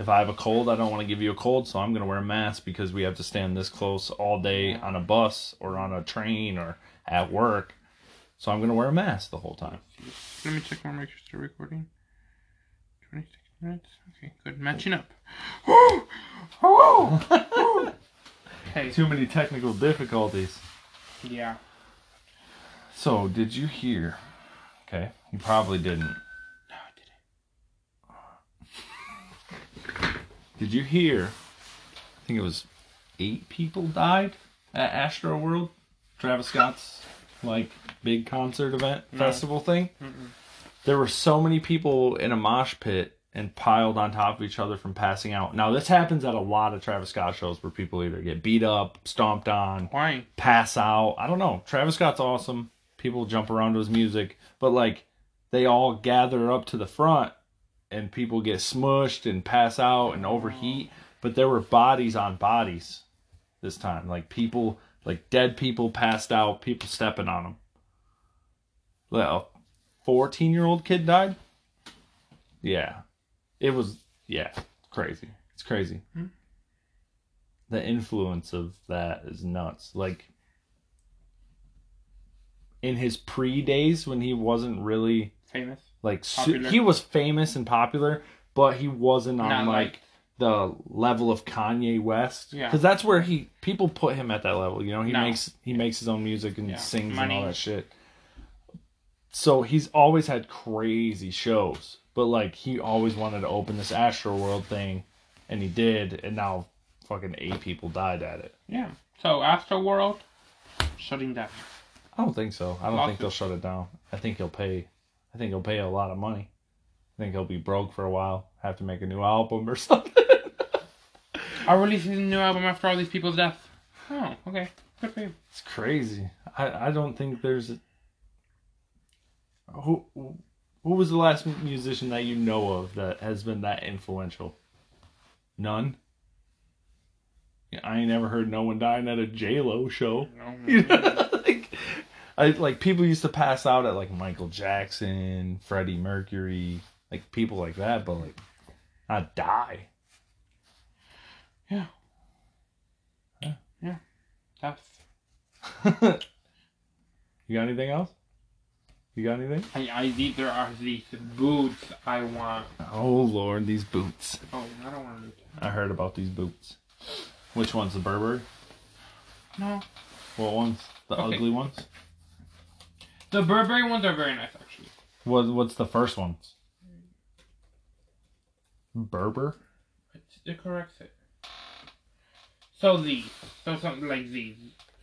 Speaker 1: If I have a cold, I don't want to give you a cold, so I'm going to wear a mask because we have to stand this close all day on a bus or on a train or at work. So I'm going to wear a mask the whole time.
Speaker 2: Let me check my make sure it's recording. 26 minutes. Okay, good. Matching up. okay.
Speaker 1: Too many technical difficulties.
Speaker 2: Yeah.
Speaker 1: So, did you hear? Okay, you probably didn't.
Speaker 2: No, I didn't.
Speaker 1: Did you hear? I think it was eight people died at Astroworld, Travis Scott's like big concert event
Speaker 2: No.
Speaker 1: festival thing.
Speaker 2: Mm-mm.
Speaker 1: There were so many people in a mosh pit and piled on top of each other from passing out. Now this happens at a lot of Travis Scott shows where people either get beat up, stomped on,
Speaker 2: Why?
Speaker 1: pass out. I don't know. Travis Scott's awesome. People jump around to his music, but like they all gather up to the front and people get smushed and pass out and overheat. But there were bodies on bodies this time. Like people, like dead people passed out, people stepping on them. Well, 14 year old kid died? Yeah. It was, yeah, crazy. It's crazy.
Speaker 2: Hmm.
Speaker 1: The influence of that is nuts. Like, in his pre days when he wasn't really
Speaker 2: Famous.
Speaker 1: like su- he was famous and popular, but he wasn't on
Speaker 2: Not
Speaker 1: like
Speaker 2: like-
Speaker 1: the level of Kanye West.
Speaker 2: Yeah.
Speaker 1: because that's where he people put him at that level. You know, he
Speaker 2: No.
Speaker 1: makes he makes his own music and
Speaker 2: Yeah.
Speaker 1: sings
Speaker 2: Money.
Speaker 1: and all that shit. So he's always had crazy shows, but like he always wanted to open this Astroworld thing, and he did, and now fucking eight people died at it.
Speaker 2: Yeah. So Astroworld shutting down.
Speaker 1: I don't think so. I don't think they'll shut it down. I think he'll pay. I think he'll pay a lot of money. I think he'll be broke for a while. Have to make a new album or something.
Speaker 2: Are releasing a new album after all these people's death. Oh, okay. Good for you.
Speaker 1: It's crazy. I, I don't think there's. A... Who who was the last musician that you know of that has been that influential? None. I ain't never heard no one dying at a J Lo show.
Speaker 2: No,
Speaker 1: You know, like, I like people used to pass out at like Michael Jackson, Freddie Mercury, like people like that, but like not die.
Speaker 2: Yeah. Yeah. Yeah. That's.
Speaker 1: you got anything else? You got anything?
Speaker 2: I, I these there are these boots I want.
Speaker 1: Oh lord, these boots.
Speaker 2: Oh, I don't want to
Speaker 1: I heard about these boots. Which ones? The Burberry?
Speaker 2: No,
Speaker 1: What ones? The
Speaker 2: Okay.
Speaker 1: ugly ones?
Speaker 2: the Burberry ones are very nice actually.
Speaker 1: What what's the first ones? Berber?
Speaker 2: It's, it corrects it. So these, so something like these,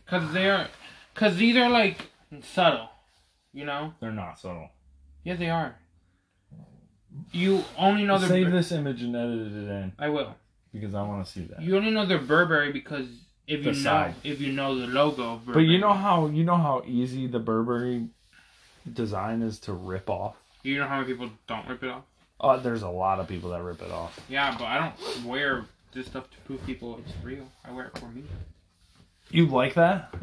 Speaker 2: cause they're, cause these are like subtle, you know.
Speaker 1: They're not subtle.
Speaker 2: Yeah, they are. You only know they're.
Speaker 1: Save
Speaker 2: Bur-
Speaker 1: this image and edit it in
Speaker 2: I will.
Speaker 1: because I want to see that.
Speaker 2: You only know they're Burberry because if
Speaker 1: The
Speaker 2: you know
Speaker 1: side.
Speaker 2: if you know the logo. Of
Speaker 1: But you know how you know how easy the Burberry design is to rip off.
Speaker 2: You know how many people don't rip it off.
Speaker 1: Uh, there's a lot of people that rip it off.
Speaker 2: Yeah, but I don't wear this stuff to prove people it's real. I wear it for me.
Speaker 1: You like that?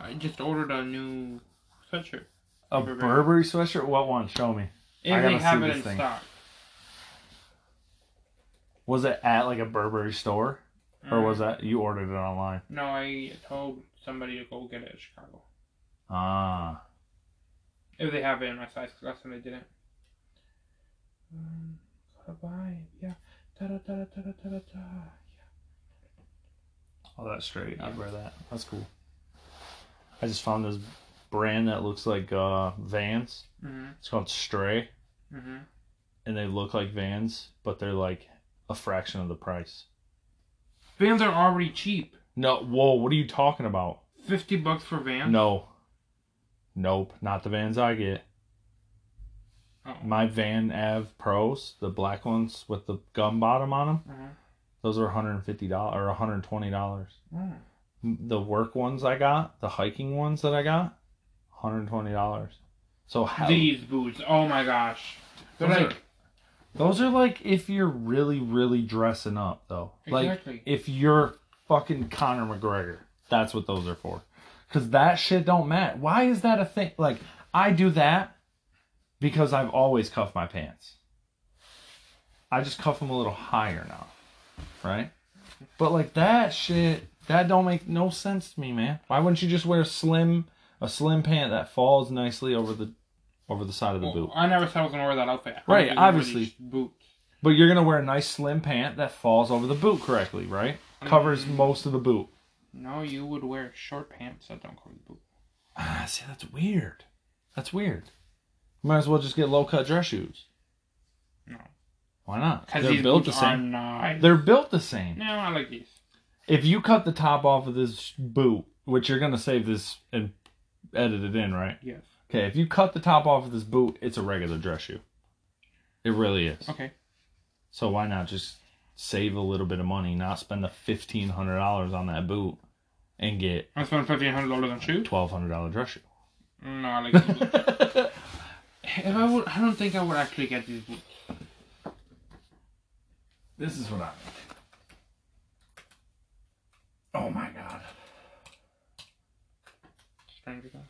Speaker 2: I just ordered a new sweatshirt.
Speaker 1: A
Speaker 2: Burberry.
Speaker 1: Burberry sweatshirt? What one? Show me.
Speaker 2: If
Speaker 1: I
Speaker 2: they have
Speaker 1: see
Speaker 2: it
Speaker 1: this
Speaker 2: in
Speaker 1: thing.
Speaker 2: stock.
Speaker 1: Was it at like a Burberry store, or
Speaker 2: Mm.
Speaker 1: was that you ordered it online?
Speaker 2: No, I told somebody to go get it in Chicago.
Speaker 1: Ah,
Speaker 2: If they have it in my size, size, 'cause last time they didn't. Um, gotta buy, yeah. Da da da da da da da.
Speaker 1: oh, that's straight. I'd wear that. That's cool. I just found this brand that looks like uh, Vans.
Speaker 2: Mhm.
Speaker 1: It's called Stray,
Speaker 2: Mhm.
Speaker 1: and they look like Vans, but they're like a fraction of the price.
Speaker 2: Vans are already cheap.
Speaker 1: No, whoa, what are you talking about?
Speaker 2: Fifty bucks for Vans.
Speaker 1: No. Nope, not the Vans I get.
Speaker 2: Oh.
Speaker 1: My Van Av Pros, the black ones with the gum bottom on them,
Speaker 2: Mhm.
Speaker 1: those are $150 or $120.
Speaker 2: Oh.
Speaker 1: The work ones I got, the hiking ones that I got, $120. So how
Speaker 2: These boots. Oh my gosh. They're
Speaker 1: Those
Speaker 2: like
Speaker 1: are- those are like if you're really really dressing up though.
Speaker 2: Exactly.
Speaker 1: Like if you're fucking Conor McGregor, that's what those are for. Cuz that shit don't matter. Why is that a thing? Like I do that because I've always cuffed my pants. I just cuff them a little higher now. Right? But like that shit, that don't make no sense to me, man. Why wouldn't you just wear a slim a slim pant that falls nicely over the over the side of the
Speaker 2: Well,
Speaker 1: boot?
Speaker 2: I never said I was gonna wear that outfit. I
Speaker 1: Right,
Speaker 2: was gonna wear
Speaker 1: obviously.
Speaker 2: Boots.
Speaker 1: But you're gonna wear a nice slim pant that falls over the boot correctly, right? Covers
Speaker 2: Mm.
Speaker 1: most of the boot.
Speaker 2: No, you would wear short pants that don't cover the boot.
Speaker 1: Ah, see, that's weird. That's weird. Might as well just get low cut dress shoes.
Speaker 2: No.
Speaker 1: Why not?
Speaker 2: Because
Speaker 1: They're
Speaker 2: these
Speaker 1: built the same.
Speaker 2: nice.
Speaker 1: They're built the same.
Speaker 2: No, I like these.
Speaker 1: If you cut the top off of this boot, which you're gonna save this and edit it in, right?
Speaker 2: Yes.
Speaker 1: Okay, if you cut the top off of this boot, it's a regular dress shoe. It really is.
Speaker 2: Okay.
Speaker 1: So why not just save a little bit of money, not spend the fifteen hundred dollars on that boot, and get
Speaker 2: I spent fifteen hundred dollars on shoes.
Speaker 1: twelve hundred dollar dress shoe.
Speaker 2: No, I like these boots. If I would, I don't think I would actually get these boots.
Speaker 1: this is what I think. Oh my god.
Speaker 2: Stranger Things.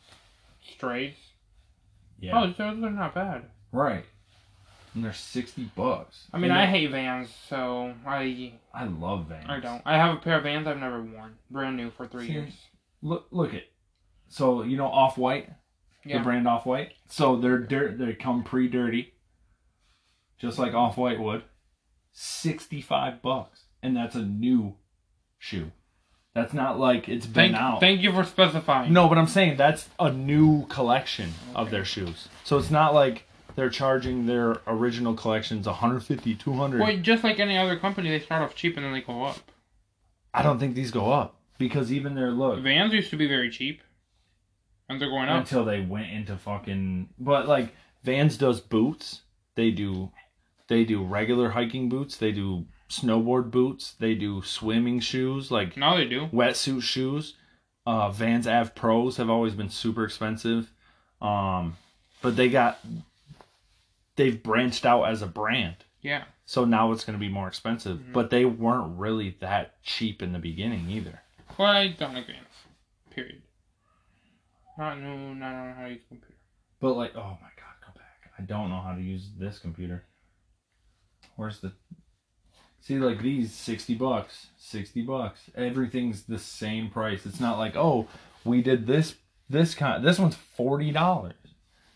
Speaker 2: Strays.
Speaker 1: Yeah.
Speaker 2: Oh, those are not bad.
Speaker 1: right. And they're sixty bucks.
Speaker 2: I mean,
Speaker 1: And
Speaker 2: I hate Vans, so I
Speaker 1: I love Vans.
Speaker 2: I don't. I have a pair of Vans I've never worn, brand new for three
Speaker 1: See?
Speaker 2: years.
Speaker 1: Look look it. So you know off white?
Speaker 2: Yeah.
Speaker 1: The brand off white? So they're dirt they come pre dirty. Just like off white would. Sixty five bucks. And that's a new shoe. That's not like it's been
Speaker 2: Thank,
Speaker 1: out.
Speaker 2: thank you for specifying.
Speaker 1: No, but I'm saying that's a new collection of their shoes. So it's not like they're charging their original collections 150, 200.
Speaker 2: Well, just like any other company, they start off cheap and then they go up.
Speaker 1: I don't think these go up because even their look
Speaker 2: Vans used to be very cheap, and they're going up.
Speaker 1: until they went into fucking but like Vans does boots. They do they do regular hiking boots, they do snowboard boots, they do swimming shoes like
Speaker 2: Now they do.
Speaker 1: wetsuit shoes. Uh, Vans Av Pros have always been super expensive, um, but they got they've branched out as a brand.
Speaker 2: Yeah.
Speaker 1: So now it's going to be more expensive.
Speaker 2: Mhm.
Speaker 1: But they weren't really that cheap in the beginning either.
Speaker 2: Well, I don't advance. Period. Not no, not on how to use a computer.
Speaker 1: But like, oh my god, go back. I don't know how to use this computer. Where's the See like these 60 bucks, 60 bucks. Everything's the same price. It's not like, "Oh, we did this this kind. This one's $40."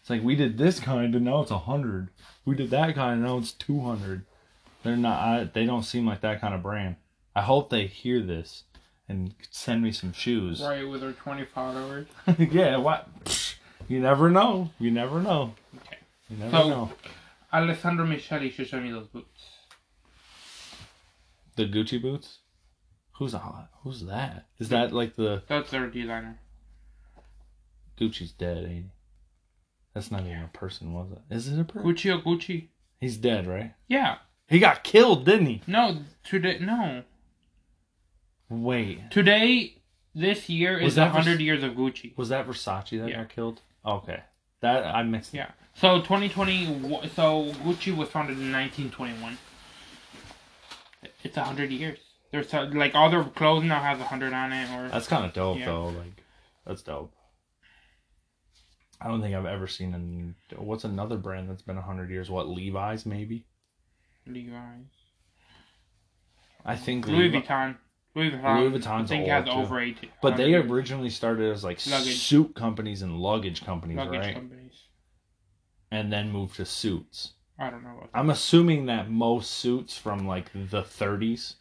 Speaker 1: It's like we did this kind and now it's a 100. We did that kind and now it's 200. They're not I, they don't seem like that kind of brand. I hope they hear this and send me some shoes.
Speaker 2: Right, with our 20 followers.
Speaker 1: yeah, what? You never know. You never know.
Speaker 2: Okay.
Speaker 1: You never
Speaker 2: So-
Speaker 1: know.
Speaker 2: Alessandro Michele should show me those boots.
Speaker 1: The Gucci boots. Who's who's that? Is that mm. like the
Speaker 2: That's their designer.
Speaker 1: Gucci's dead? Ain't he? That's not even a person, was it? Is it a person?
Speaker 2: Gucci or Gucci?
Speaker 1: He's dead, right?
Speaker 2: Yeah.
Speaker 1: He got killed, didn't he?
Speaker 2: No, today, no.
Speaker 1: Wait,
Speaker 2: Today, this year
Speaker 1: Was
Speaker 2: is a
Speaker 1: that Vers-
Speaker 2: 100 years of Gucci.
Speaker 1: was that Versace that
Speaker 2: Yeah.
Speaker 1: got killed? Okay, that I mixed.
Speaker 2: Yeah. So 2020, so Gucci was founded in 1921. It's a 100 years. There's like all their clothes now has a 100 on it, or
Speaker 1: That's kind of dope,
Speaker 2: Yeah.
Speaker 1: though. Like, that's dope. I don't think I've ever seen an. What's another brand that's been hundred years? What Levi's maybe?
Speaker 2: Levi's,
Speaker 1: I think
Speaker 2: Louis
Speaker 1: Levi-
Speaker 2: Vuitton. Louis Vuitton.
Speaker 1: Louis Vuitton's
Speaker 2: I think
Speaker 1: old,
Speaker 2: has
Speaker 1: too.
Speaker 2: over 80.
Speaker 1: But they originally started as like
Speaker 2: Luggage.
Speaker 1: suit companies and luggage companies,
Speaker 2: luggage
Speaker 1: right?
Speaker 2: companies.
Speaker 1: And then moved to suits.
Speaker 2: I don't know.
Speaker 1: I'm assuming that most suits from like the 30s,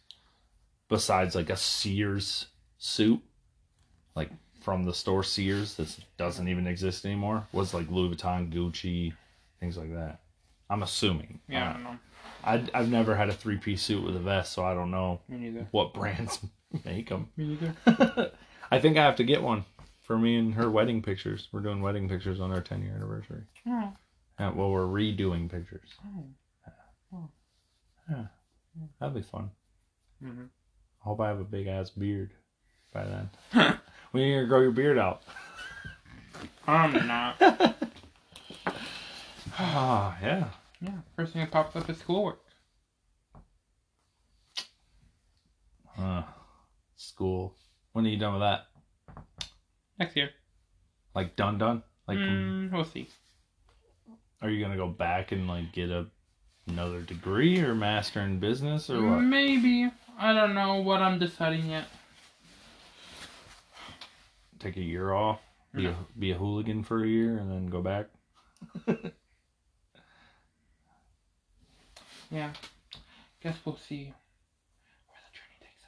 Speaker 1: besides like a Sears suit, like from the store Sears that doesn't even exist anymore, was like Louis Vuitton, Gucci, things like that. I'm assuming.
Speaker 2: Yeah, I don't know.
Speaker 1: I, I've never had a three piece suit with a vest, so I don't know
Speaker 2: Me neither.
Speaker 1: what brands make them.
Speaker 2: Me neither.
Speaker 1: I think I have to get one for me and her wedding pictures. We're doing wedding pictures on our 10 year anniversary.
Speaker 2: Oh,
Speaker 1: Uh, well, we're redoing pictures.
Speaker 2: oh.
Speaker 1: Yeah, that'd be fun.
Speaker 2: Mhm.
Speaker 1: I hope I have a big ass beard by then. when are you gonna grow your beard out?
Speaker 2: I'm not.
Speaker 1: Ah, yeah.
Speaker 2: Yeah, first thing that pops up is schoolwork.
Speaker 1: Uh, school. When are you done with that?
Speaker 2: Next year.
Speaker 1: Like done, done? Like,
Speaker 2: mm, we'll see.
Speaker 1: Are you gonna go back and like get a another degree or master in business or what?
Speaker 2: Maybe. I don't know what I'm deciding yet.
Speaker 1: Take a year off, be a, be a hooligan for a year, and then go back.
Speaker 2: Yeah. Guess we'll see where the journey takes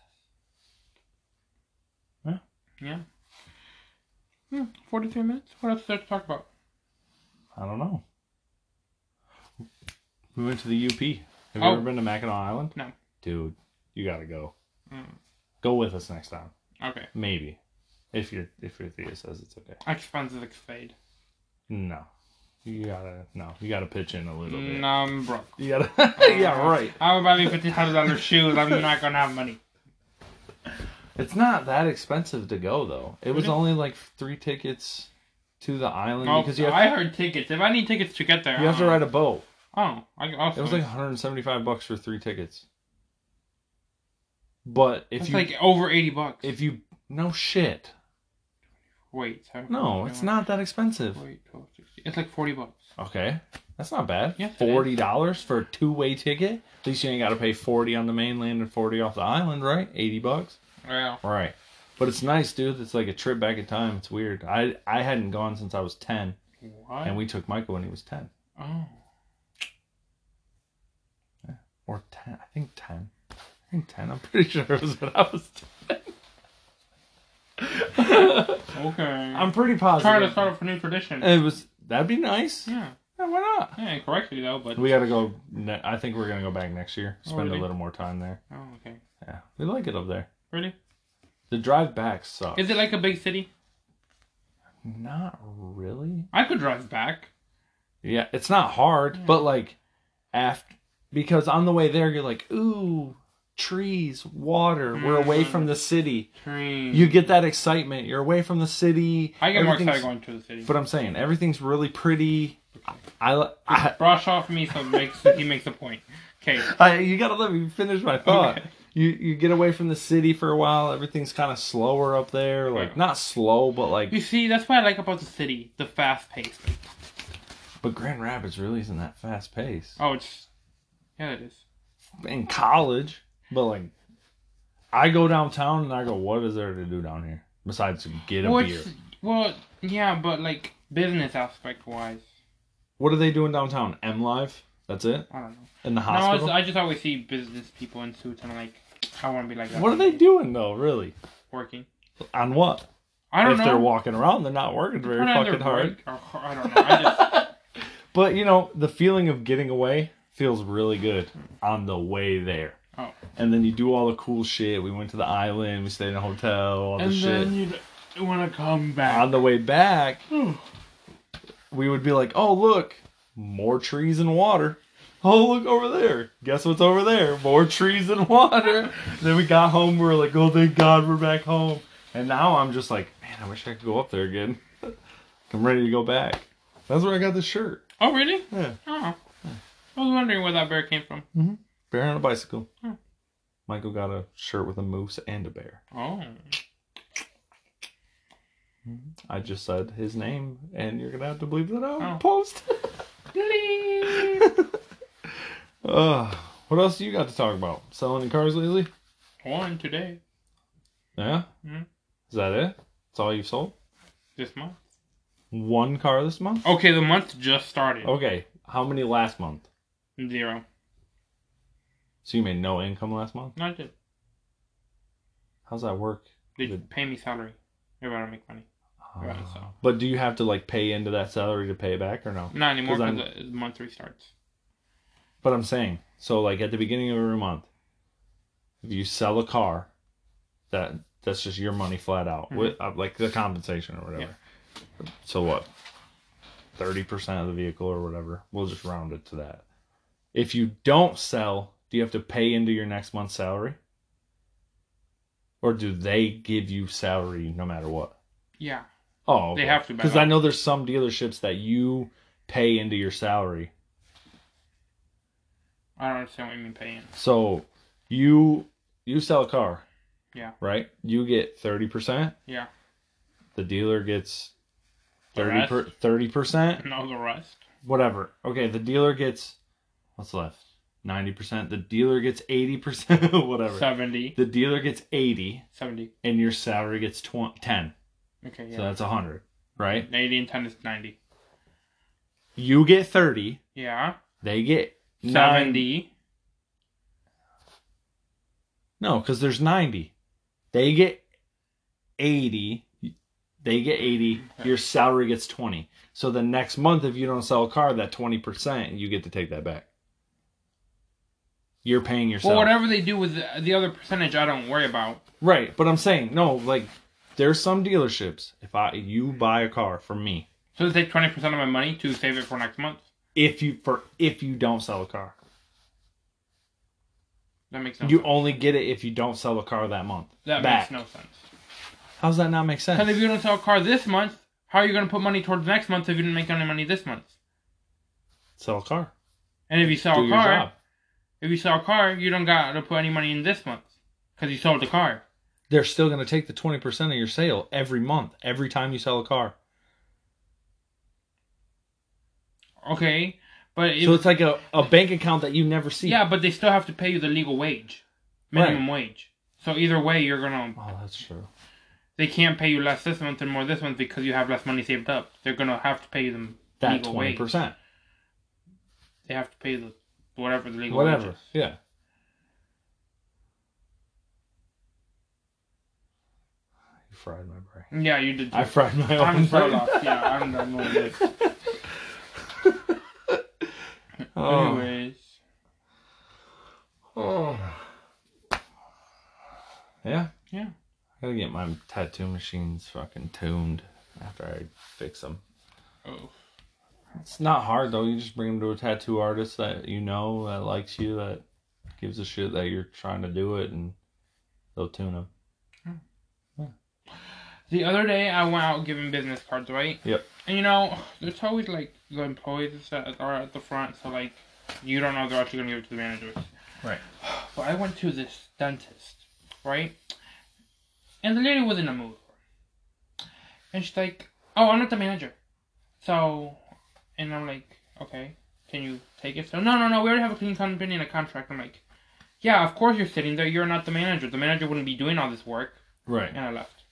Speaker 2: us. Yeah. Yeah. Hmm, 43 minutes? What else is there to talk about?
Speaker 1: I don't know. We went to the UP. Have you
Speaker 2: Oh.
Speaker 1: ever been to Mackinac Island?
Speaker 2: No.
Speaker 1: Dude, you gotta go.
Speaker 2: Mm.
Speaker 1: Go with us next time.
Speaker 2: Okay.
Speaker 1: Maybe. If your if your Thea says it's okay.
Speaker 2: Expenses fade.
Speaker 1: No. You gotta no. You gotta pitch in a little bit.
Speaker 2: No, I'm broke.
Speaker 1: You gotta Yeah, right.
Speaker 2: I would buy me $1,500 shoes. I'm not to have money.
Speaker 1: It's not that expensive to go though. It was only like three tickets to the island
Speaker 2: Oh,
Speaker 1: because you have,
Speaker 2: I heard tickets. If I need tickets to get there,
Speaker 1: you have to
Speaker 2: uh,
Speaker 1: ride a boat.
Speaker 2: Oh, I.
Speaker 1: It was like 175 bucks for three tickets. But if
Speaker 2: It's
Speaker 1: you
Speaker 2: like over 80 bucks.
Speaker 1: if you no shit.
Speaker 2: Wait,
Speaker 1: No, it's not that expensive.
Speaker 2: Wait, 12, It's like 40 bucks.
Speaker 1: Okay. That's not bad.
Speaker 2: Yeah.
Speaker 1: Forty dollars for a two way ticket. At least you ain't gotta pay forty on the mainland and forty off the island, right? Eighty bucks.
Speaker 2: Well,
Speaker 1: Right. But it's nice, dude. It's like a trip back in time. It's weird. I I hadn't gone since I was ten,
Speaker 2: what?
Speaker 1: and we took Michael when he was ten
Speaker 2: oh.
Speaker 1: Or ten. I think ten. I think ten. I'm pretty sure it was when I was ten.
Speaker 2: Okay. I'm
Speaker 1: pretty positive.
Speaker 2: trying to start up a new tradition.
Speaker 1: It was. That'd be nice.
Speaker 2: yeah.
Speaker 1: Yeah, why not?
Speaker 2: Yeah, correctly though, but.
Speaker 1: We gotta go. Ne- I think we're gonna go back next year.
Speaker 2: Oh,
Speaker 1: Spend
Speaker 2: really?
Speaker 1: a little more time there.
Speaker 2: Oh, okay.
Speaker 1: Yeah, we like it up there.
Speaker 2: Really?
Speaker 1: The drive back sucks.
Speaker 2: Is it like a big city?
Speaker 1: Not really.
Speaker 2: I could drive back.
Speaker 1: Yeah, it's not hard,
Speaker 2: Yeah.
Speaker 1: but like after because on the way there you're like, ooh, trees, water. We're away
Speaker 2: Mm.
Speaker 1: from the city.
Speaker 2: Train.
Speaker 1: You get that excitement. You're away from the city.
Speaker 2: I get more excited going to the city.
Speaker 1: But I'm saying everything's really pretty. I, I
Speaker 2: Brush off me so makes he makes a point. Okay.
Speaker 1: I, you gotta let me finish my thought.
Speaker 2: Okay.
Speaker 1: You you get away from the city for a while. Everything's kind of slower up there. Like
Speaker 2: Yeah.
Speaker 1: not slow, but like.
Speaker 2: You see, that's what I like about the city. The fast pace.
Speaker 1: But Grand Rapids really isn't that fast pace.
Speaker 2: Oh, it's. Yeah, it is.
Speaker 1: In college, but like, I go downtown and I go, what is there to do down here besides to get a
Speaker 2: Well,
Speaker 1: beer?
Speaker 2: it's, well, yeah, but like business aspect wise,
Speaker 1: What are they doing downtown? MLive. That's it.
Speaker 2: I don't know.
Speaker 1: In the
Speaker 2: No,
Speaker 1: hospital.
Speaker 2: it's, I just always see business people in suits and I'm like, I want to be like that.
Speaker 1: what are they doing though? Really?
Speaker 2: Working.
Speaker 1: On what?
Speaker 2: I don't know.
Speaker 1: if
Speaker 2: know.
Speaker 1: they're walking around, they're not working very
Speaker 2: Put on their
Speaker 1: fucking hard.
Speaker 2: break, or- I don't know. I just,
Speaker 1: But you know, the feeling of getting away feels really good on the way there.
Speaker 2: Oh.
Speaker 1: And then you do all the cool shit. We went to the island. We stayed in a hotel. All the shit.
Speaker 2: and then you want to come back.
Speaker 1: on the way back, we would be like, "Oh, look, more trees and water." Oh, look over there. Guess what's over there? More trees and water. then we got home. We were like, "Oh, thank God, we're back home." And now I'm just like, man, I wish I could go up there again. I'm ready to go back. That's where I got this shirt.
Speaker 2: oh, really?
Speaker 1: Yeah,
Speaker 2: Oh. I was wondering where that bear came from.
Speaker 1: bear on a bicycle.
Speaker 2: Hmm.
Speaker 1: Michael got a shirt with a moose and a bear.
Speaker 2: Oh.
Speaker 1: I just said his name, and you're gonna have to believe that I'll
Speaker 2: Oh.
Speaker 1: post. Uh, what else do you got to talk about? Selling any cars lately?
Speaker 2: One today.
Speaker 1: Yeah?
Speaker 2: Mhm.
Speaker 1: Is that it? That's all you've sold?
Speaker 2: This month.
Speaker 1: One car this month?
Speaker 2: Okay, the month just started.
Speaker 1: Okay. How many last month?
Speaker 2: Zero.
Speaker 1: So you made no income last month?
Speaker 2: No, I did.
Speaker 1: How's that work?
Speaker 2: They
Speaker 1: Good.
Speaker 2: pay me salary. If I don't make money. Right,
Speaker 1: Uh,
Speaker 2: so.
Speaker 1: But do you have to like pay into that salary to pay it back or no?
Speaker 2: Not anymore
Speaker 1: 'Cause
Speaker 2: because the month restarts.
Speaker 1: But I'm saying, so like at the beginning of every month, if you sell a car, that that's just your money flat out,
Speaker 2: Mhm.
Speaker 1: with uh, like the compensation or whatever. So what? Thirty percent of the vehicle or whatever. We'll just round it to that. If you don't sell, do you have to pay into your next month's salary? Or do they give you salary no matter what?
Speaker 2: Yeah.
Speaker 1: Oh,
Speaker 2: They have to,
Speaker 1: Because. I know there's some dealerships that you pay into your salary.
Speaker 2: I don't understand what you mean paying.
Speaker 1: So you you sell a car.
Speaker 2: Yeah.
Speaker 1: Right? You get thirty percent.
Speaker 2: Yeah.
Speaker 1: The dealer gets
Speaker 2: The
Speaker 1: thirty
Speaker 2: rest?
Speaker 1: per thirty percent.
Speaker 2: No, the rest.
Speaker 1: Whatever. Okay, the dealer gets what's left? Ninety percent. The dealer gets eighty percent. Whatever.
Speaker 2: 70.
Speaker 1: The dealer gets eighty,
Speaker 2: 70.
Speaker 1: and your salary gets tw- ten.
Speaker 2: Okay,
Speaker 1: So
Speaker 2: yeah.
Speaker 1: that's hundred, right?
Speaker 2: 80 and 10 is 90.
Speaker 1: You get thirty.
Speaker 2: Yeah.
Speaker 1: They get 90.
Speaker 2: 70.
Speaker 1: No, because there's 90. They get 80. They get 80. Your salary gets 20. So the next month, if you don't sell a car, that 20%, you get to take that back. You're paying yourself.
Speaker 2: Well, whatever they do with the, the other percentage, I don't worry about.
Speaker 1: Right. But I'm saying, no, like, there's some dealerships. If I you buy a car from me,
Speaker 2: So they take 20% of my money to save it for next month.
Speaker 1: if you for if you don't sell a car,
Speaker 2: That makes no
Speaker 1: you
Speaker 2: sense.
Speaker 1: only get it if you don't sell a car that month.
Speaker 2: That
Speaker 1: back.
Speaker 2: makes no sense.
Speaker 1: How does that not make sense?
Speaker 2: Because if you don't sell a car this month, how are you going to put money towards next month if you didn't make any money this month?
Speaker 1: Sell a car.
Speaker 2: And if you sell
Speaker 1: Do
Speaker 2: a car,
Speaker 1: job.
Speaker 2: If you sell a car, you don't got to put any money in this month because you sold the car.
Speaker 1: they're still going to take the 20% of your sale every month, every time you sell a car.
Speaker 2: Okay, but if,
Speaker 1: so it's like a, a bank account that you never see.
Speaker 2: yeah, but they still have to pay you the legal wage, minimum wage. So either way, you're gonna
Speaker 1: Oh, that's true.
Speaker 2: they can't pay you less this month and more this month because you have less money saved up. They're gonna have to pay them
Speaker 1: That
Speaker 2: legal wage.
Speaker 1: 20%.
Speaker 2: They have to pay the whatever the legal
Speaker 1: Whatever.
Speaker 2: wage.
Speaker 1: Yeah. You fried my brain.
Speaker 2: Yeah, you did. Too.
Speaker 1: I fried my own
Speaker 2: I'm
Speaker 1: brain.
Speaker 2: off. Yeah, I'm done with this.
Speaker 1: Oh.
Speaker 2: Anyways,
Speaker 1: Oh. Yeah?
Speaker 2: Yeah.
Speaker 1: I gotta get my tattoo machines fucking tuned after I fix them.
Speaker 2: oh,
Speaker 1: It's not hard though. You just bring them to a tattoo artist that you know that likes you that gives a shit that you're trying to do it, and they'll tune them. Hmm.
Speaker 2: the other day I went out giving business cards, right?
Speaker 1: Yep.
Speaker 2: And you know, there's always like the employees that are at the front, so like You don't know they're actually gonna give it to the managers.
Speaker 1: Right.
Speaker 2: But I went to this dentist, right? And the lady was in a mood. And she's like, "Oh, I'm not the manager." So, and I'm like, "Okay, can you take it?" So, no, no, no. We already have a clean company and a contract. I'm like, "Yeah, of course you're sitting there. You're not the manager. The manager wouldn't be doing all this work."
Speaker 1: Right.
Speaker 2: And I left.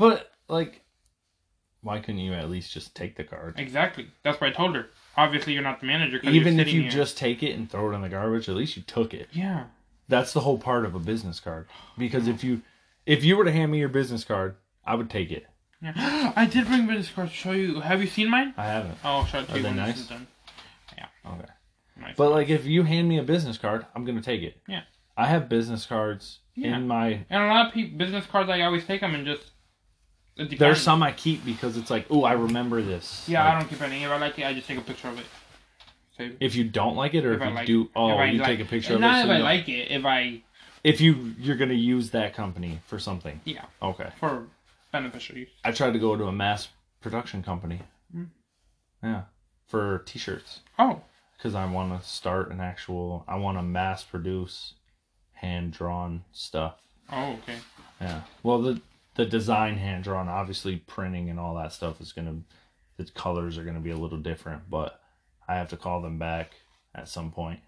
Speaker 1: But like, why couldn't you at least just take the card?
Speaker 2: Exactly. That's what I told her. Obviously, you're not the manager.
Speaker 1: Even if you
Speaker 2: here.
Speaker 1: just take it and throw it in the garbage, at least you took it.
Speaker 2: yeah.
Speaker 1: That's the whole part of a business card. Because hmm. if you if you were to hand me your business card, I would take it.
Speaker 2: Yeah. I did bring business cards to show you. Have you seen mine?
Speaker 1: I haven't.
Speaker 2: Oh, I'll show it to
Speaker 1: Are
Speaker 2: you
Speaker 1: they
Speaker 2: when
Speaker 1: nice?
Speaker 2: this is done.
Speaker 1: Okay.
Speaker 2: Nice.
Speaker 1: But like if you hand me a business card, I'm gonna take it.
Speaker 2: Yeah.
Speaker 1: I have business cards
Speaker 2: Yeah.
Speaker 1: in my
Speaker 2: and a lot of people, business cards, I always take them and just. It depends.
Speaker 1: there's some I keep because it's like, oh, I remember this.
Speaker 2: Yeah,
Speaker 1: Like,
Speaker 2: I don't keep any. If I like it, I just take a picture of it. Save it.
Speaker 1: If you don't like it, or if,
Speaker 2: I
Speaker 1: you
Speaker 2: like
Speaker 1: do,
Speaker 2: it.
Speaker 1: oh,
Speaker 2: If I
Speaker 1: you
Speaker 2: like-
Speaker 1: take a picture of it.
Speaker 2: Not
Speaker 1: so
Speaker 2: if
Speaker 1: you
Speaker 2: I like it. If I
Speaker 1: if you you're gonna use that company for something.
Speaker 2: yeah
Speaker 1: Okay.
Speaker 2: for beneficial use.
Speaker 1: I tried to go to a mass production company.
Speaker 2: Mm.
Speaker 1: Yeah, for t-shirts
Speaker 2: Oh,
Speaker 1: because I want to start an actual. I want to mass produce hand drawn stuff.
Speaker 2: oh, okay.
Speaker 1: Yeah. Well, the the design hand drawn, obviously printing and all that stuff is gonna. The colors are gonna be a little different, but I have to call them back at some point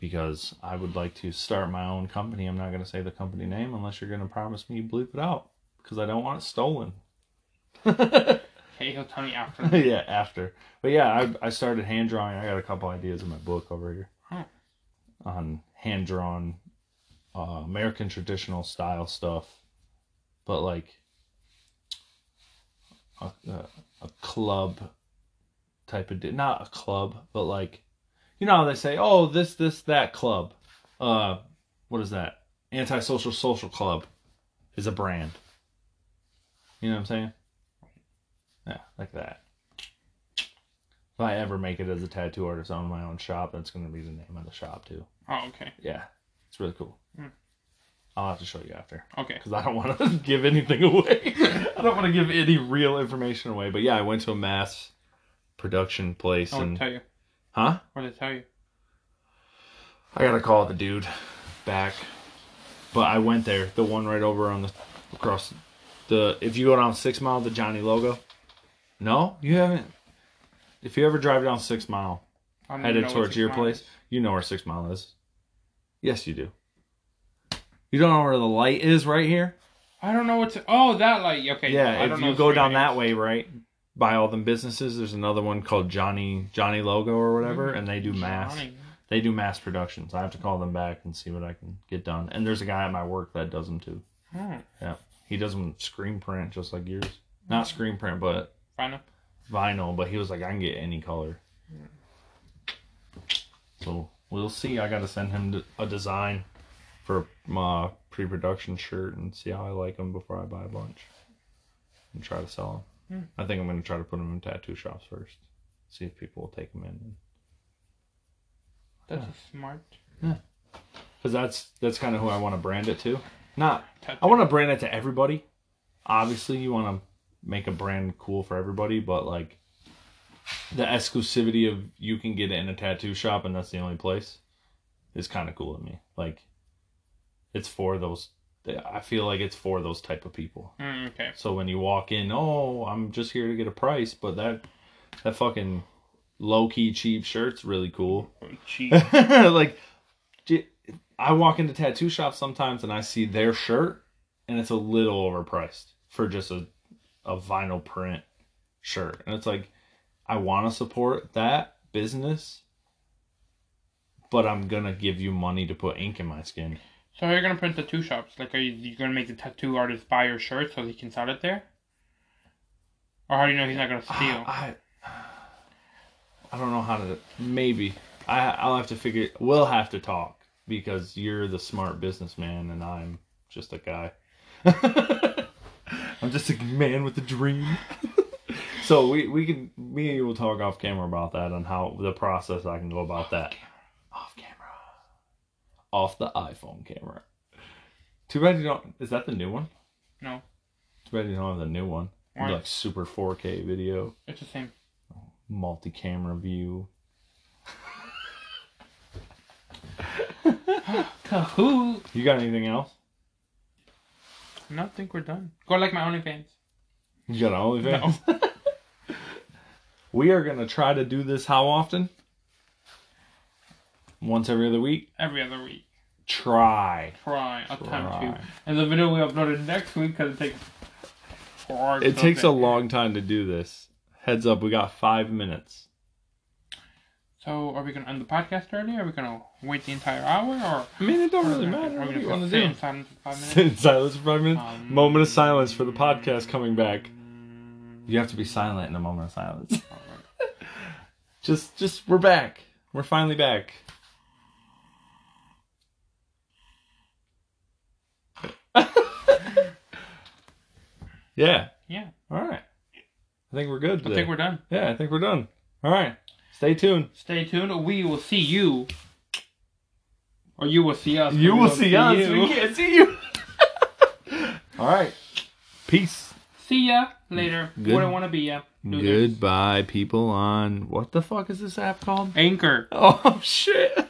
Speaker 1: because I would like to start my own company. I'm not gonna say the company name unless you're gonna promise me you bleep it out because I don't want it stolen.
Speaker 2: Okay, he'll tell me after.
Speaker 1: yeah, after. But yeah, I I started hand drawing. I got a couple ideas in my book over here
Speaker 2: Oh.
Speaker 1: on hand drawn uh, American traditional style stuff, but like a, a, a club type of di- not a club, but like you know how they say, oh this this that club, uh, what is that? Antisocial social club is a brand. You know what I'm saying? Yeah, like that. If I ever make it as a tattoo artist on my own shop, that's going to be the name of the shop too.
Speaker 2: Oh, okay.
Speaker 1: Yeah, it's really cool.
Speaker 2: Hmm.
Speaker 1: I'll have to show you after
Speaker 2: Okay.
Speaker 1: because I don't want to give anything away. I don't want to give any real information away. But yeah, I went to a mass production place
Speaker 2: I
Speaker 1: and
Speaker 2: tell you.
Speaker 1: huh?
Speaker 2: What did I tell you?
Speaker 1: I gotta call the dude back. But I went there, the one right over on the across the. If you go down Six Mile, the Johnny logo. No, you haven't. If you ever drive down Six Mile,
Speaker 2: I don't
Speaker 1: headed towards your place,
Speaker 2: is.
Speaker 1: you know where Six Mile is. Yes, you do. You don't know where the light is right here?
Speaker 2: I don't know what to. Oh, that light. Okay.
Speaker 1: Yeah, if you go down
Speaker 2: names.
Speaker 1: that way, right, by all them businesses, there's another one called Johnny Johnny Logo or whatever, and they do mass.
Speaker 2: Johnny.
Speaker 1: They do mass productions. I have to call them back and see what I can get done. And there's a guy at my work that does them too.
Speaker 2: Oh,
Speaker 1: He does them screen print just like yours. Not screen print, but
Speaker 2: fine.
Speaker 1: vinyl. But he was like, I can get any color. So we'll see. I got to send him a design for my pre-production shirt and see how I like them before I buy a bunch and try to sell them.
Speaker 2: Hmm.
Speaker 1: I think I'm going to try to put them in tattoo shops first. See if people will take them in.
Speaker 2: That's smart.
Speaker 1: Yeah, Because that's that's kind of who I want to brand it to. Not I want to brand it to everybody. Obviously, you want to make a brand cool for everybody, but like the exclusivity of you can get it in a tattoo shop and that's the only place is kind of cool to me. Like it's for those. I feel like it's for those type of people.
Speaker 2: Mm, okay.
Speaker 1: So when you walk in, oh, I'm just here to get a price, but that that fucking low key cheap shirt's really cool.
Speaker 2: Cheap.
Speaker 1: like I walk into tattoo shops sometimes and I see their shirt and it's a little overpriced for just a a vinyl print shirt. And it's like I want to support that business but I'm going to give you money to put ink in my skin.
Speaker 2: So how are you gonna print the tattoo shops? Like, are you, you gonna make the tattoo artist buy your shirt so he can sell it there? Or how do you know he's not gonna ah, steal?
Speaker 1: I I don't know how to maybe I I'll have to figure we'll have to talk because you're the smart businessman and I'm just a guy. I'm just a man with a dream. so we we can me and you will talk off camera about that and how the process I can go about that. Off camera. Off the iPhone camera. Too bad you don't is that the new one?
Speaker 2: No.
Speaker 1: Too bad you don't have the new one. Like super 4K video
Speaker 2: It's the same.
Speaker 1: multi-camera view,
Speaker 2: Kahoot.
Speaker 1: You got anything else?
Speaker 2: I don't think we're done. Go like my OnlyFans.
Speaker 1: You got OnlyFans? we are gonna try to do this how often? Once every other week?
Speaker 2: Every other week.
Speaker 1: Try.
Speaker 2: Try. I'll time
Speaker 1: Try.
Speaker 2: to. And the video we uploaded next week because it takes. four
Speaker 1: It takes a long time to do this. Heads up, we got five minutes.
Speaker 2: So are we gonna end the podcast early? Are we gonna wait the entire hour, or
Speaker 1: I mean, it don't really
Speaker 2: are we
Speaker 1: matter.
Speaker 2: gonna
Speaker 1: What do you
Speaker 2: sit
Speaker 1: want to do?
Speaker 2: silence for five
Speaker 1: Sit
Speaker 2: minutes?
Speaker 1: in silence for five minutes.
Speaker 2: Um,
Speaker 1: moment of silence for the podcast coming back. You have to be silent in a moment of silence. just, just, we're back. We're finally back. yeah.
Speaker 2: Yeah,
Speaker 1: All right. I think we're good
Speaker 2: I think we're done.
Speaker 1: yeah, I think we're done. All right. Stay tuned.
Speaker 2: Stay tuned. We will see you, or you will see us.
Speaker 1: You will
Speaker 2: don't
Speaker 1: see us.
Speaker 2: you.
Speaker 1: We can't see you. All right. Peace.
Speaker 2: See ya later.
Speaker 1: Good.
Speaker 2: Wouldn't want to be ya. Losers.
Speaker 1: Goodbye, people on what the fuck is this app called?
Speaker 2: Anchor.
Speaker 1: Oh shit.